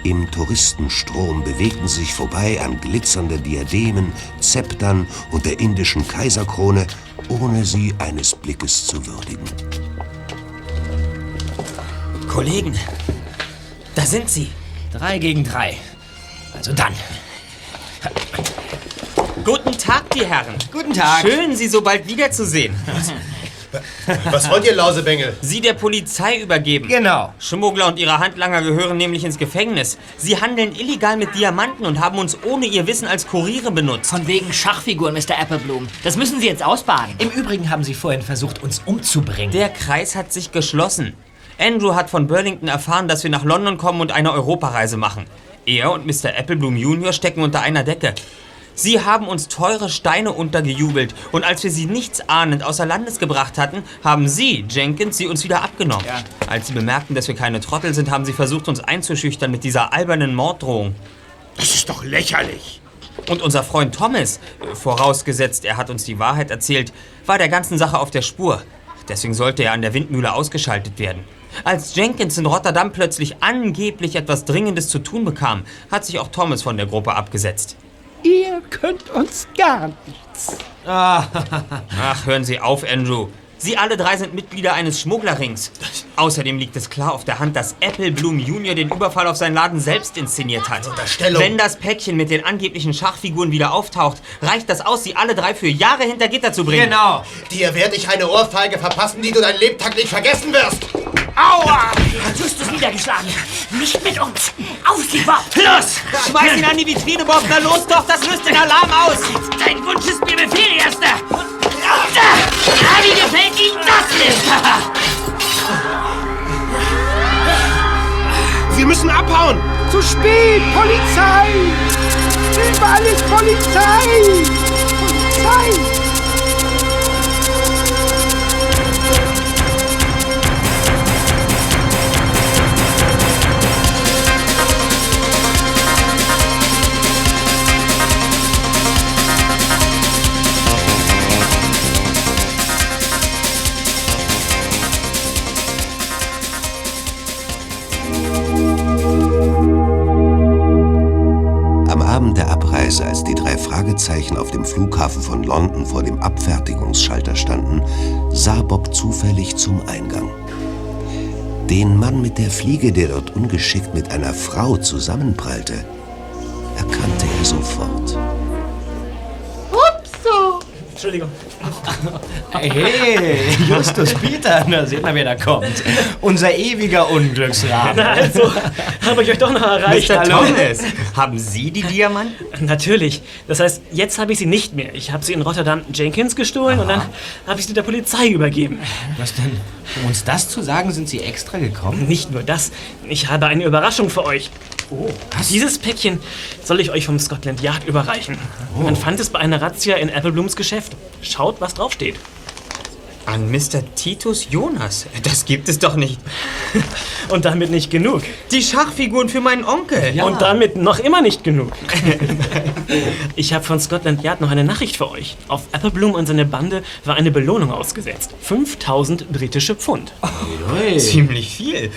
Im Touristenstrom bewegten sie sich vorbei an glitzernden Diademen, Zeptern und der indischen Kaiserkrone, ohne sie eines Blickes zu würdigen. Kollegen, da sind sie. Drei gegen drei. Also dann. Guten Tag, die Herren. Guten Tag. Schön, Sie so bald wiederzusehen. Was wollt ihr, Lausebengel? Sie der Polizei übergeben. Genau. Schmuggler und ihre Handlanger gehören nämlich ins Gefängnis. Sie handeln illegal mit Diamanten und haben uns ohne ihr Wissen als Kuriere benutzt. Von wegen Schachfiguren, Mr. Applebloom. Das müssen Sie jetzt ausbaden. Im Übrigen haben Sie vorhin versucht, uns umzubringen. Der Kreis hat sich geschlossen. Andrew hat von Burlington erfahren, dass wir nach London kommen und eine Europareise machen. Er und Mr. Applebloom Jr. stecken unter einer Decke. Sie haben uns teure Steine untergejubelt und als wir sie nichts ahnend außer Landes gebracht hatten, haben Sie, Jenkins, sie uns wieder abgenommen. Ja. Als sie bemerkten, dass wir keine Trottel sind, haben sie versucht, uns einzuschüchtern mit dieser albernen Morddrohung. Das ist doch lächerlich. Und unser Freund Thomas, vorausgesetzt, er hat uns die Wahrheit erzählt, war der ganzen Sache auf der Spur. Deswegen sollte er an der Windmühle ausgeschaltet werden. Als Jenkins in Rotterdam plötzlich angeblich etwas Dringendes zu tun bekam, hat sich auch Thomas von der Gruppe abgesetzt. Ihr könnt uns gar nichts. Ach, hören Sie auf, Andrew. Sie alle drei sind Mitglieder eines Schmugglerrings. Außerdem liegt es klar auf der Hand, dass Applebloom Jr. den Überfall auf seinen Laden selbst inszeniert hat. Unterstellung. Wenn das Päckchen mit den angeblichen Schachfiguren wieder auftaucht, reicht das aus, sie alle drei für Jahre hinter Gitter zu bringen. Genau. Dir werde ich eine Ohrfeige verpassen, die du dein Lebtag nicht vergessen wirst. Aua! Justus niedergeschlagen. Nicht mit uns. Auf Sie, Bob. Los! Schmeiß ihn an die Vitrine, Bob. Na los doch, das löst den Alarm aus. Dein Wunsch ist mir Befehl, Erster. Ah, wie gefällt Ihnen das nicht? Wir müssen abhauen! Zu spät! Polizei! Überall ist Polizei! Polizei! Drei Fragezeichen auf dem Flughafen von London vor dem Abfertigungsschalter standen, sah Bob zufällig zum Eingang. Den Mann mit der Fliege, der dort ungeschickt mit einer Frau zusammenprallte, erkannte er sofort. Upso! Entschuldigung. Hey, Justus Peter, da sieht man, wer da kommt. Unser ewiger Unglücksrabe. Na also, habe ich euch doch noch erreicht. Mr. Thomas, haben Sie die Diamanten? Natürlich. Das heißt, jetzt habe ich sie nicht mehr. Ich habe sie in Rotterdam Jenkins gestohlen und dann habe ich sie der Polizei übergeben. Was denn? Um uns das zu sagen, sind Sie extra gekommen? Nicht nur das, ich habe eine Überraschung für euch. Oh, was? Dieses Päckchen soll ich euch vom Scotland Yard überreichen. Oh. Man fand es bei einer Razzia in Appleblooms Geschäft. Schaut, was draufsteht. An Mr. Titus Jonas? Das gibt es doch nicht. Und damit nicht genug. Die Schachfiguren für meinen Onkel. Und damit noch immer nicht genug. ich habe von Scotland Yard noch eine Nachricht für euch. Auf Applebloom und seine Bande war eine Belohnung ausgesetzt. 5000 britische Pfund. Ziemlich viel.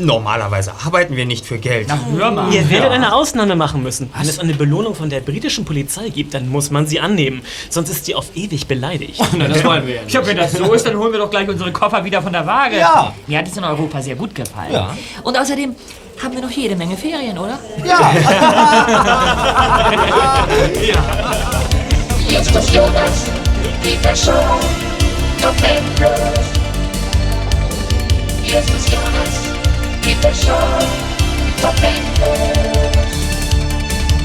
Normalerweise arbeiten wir nicht für Geld. hör mal. Ihr werdet eine Ausnahme machen müssen. Wenn es eine Belohnung von der britischen Polizei gibt, dann muss man sie annehmen. Sonst ist sie auf ewig beleidigt. Na, das wollen wir ja Ich hab, wenn das so ist, dann holen wir doch gleich unsere Koffer wieder von der Waage. Ja. Mir hat es in Europa sehr gut gefallen. Ja. Und außerdem haben wir noch jede Menge Ferien, oder? Justus Jonas, Peter Shaw, Bob Andrews, erstes Gas gibt es schon Verpendlos.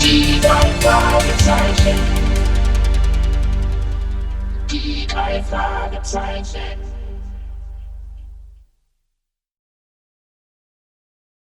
Die drei Fragezeichen. Die drei Fragezeichen.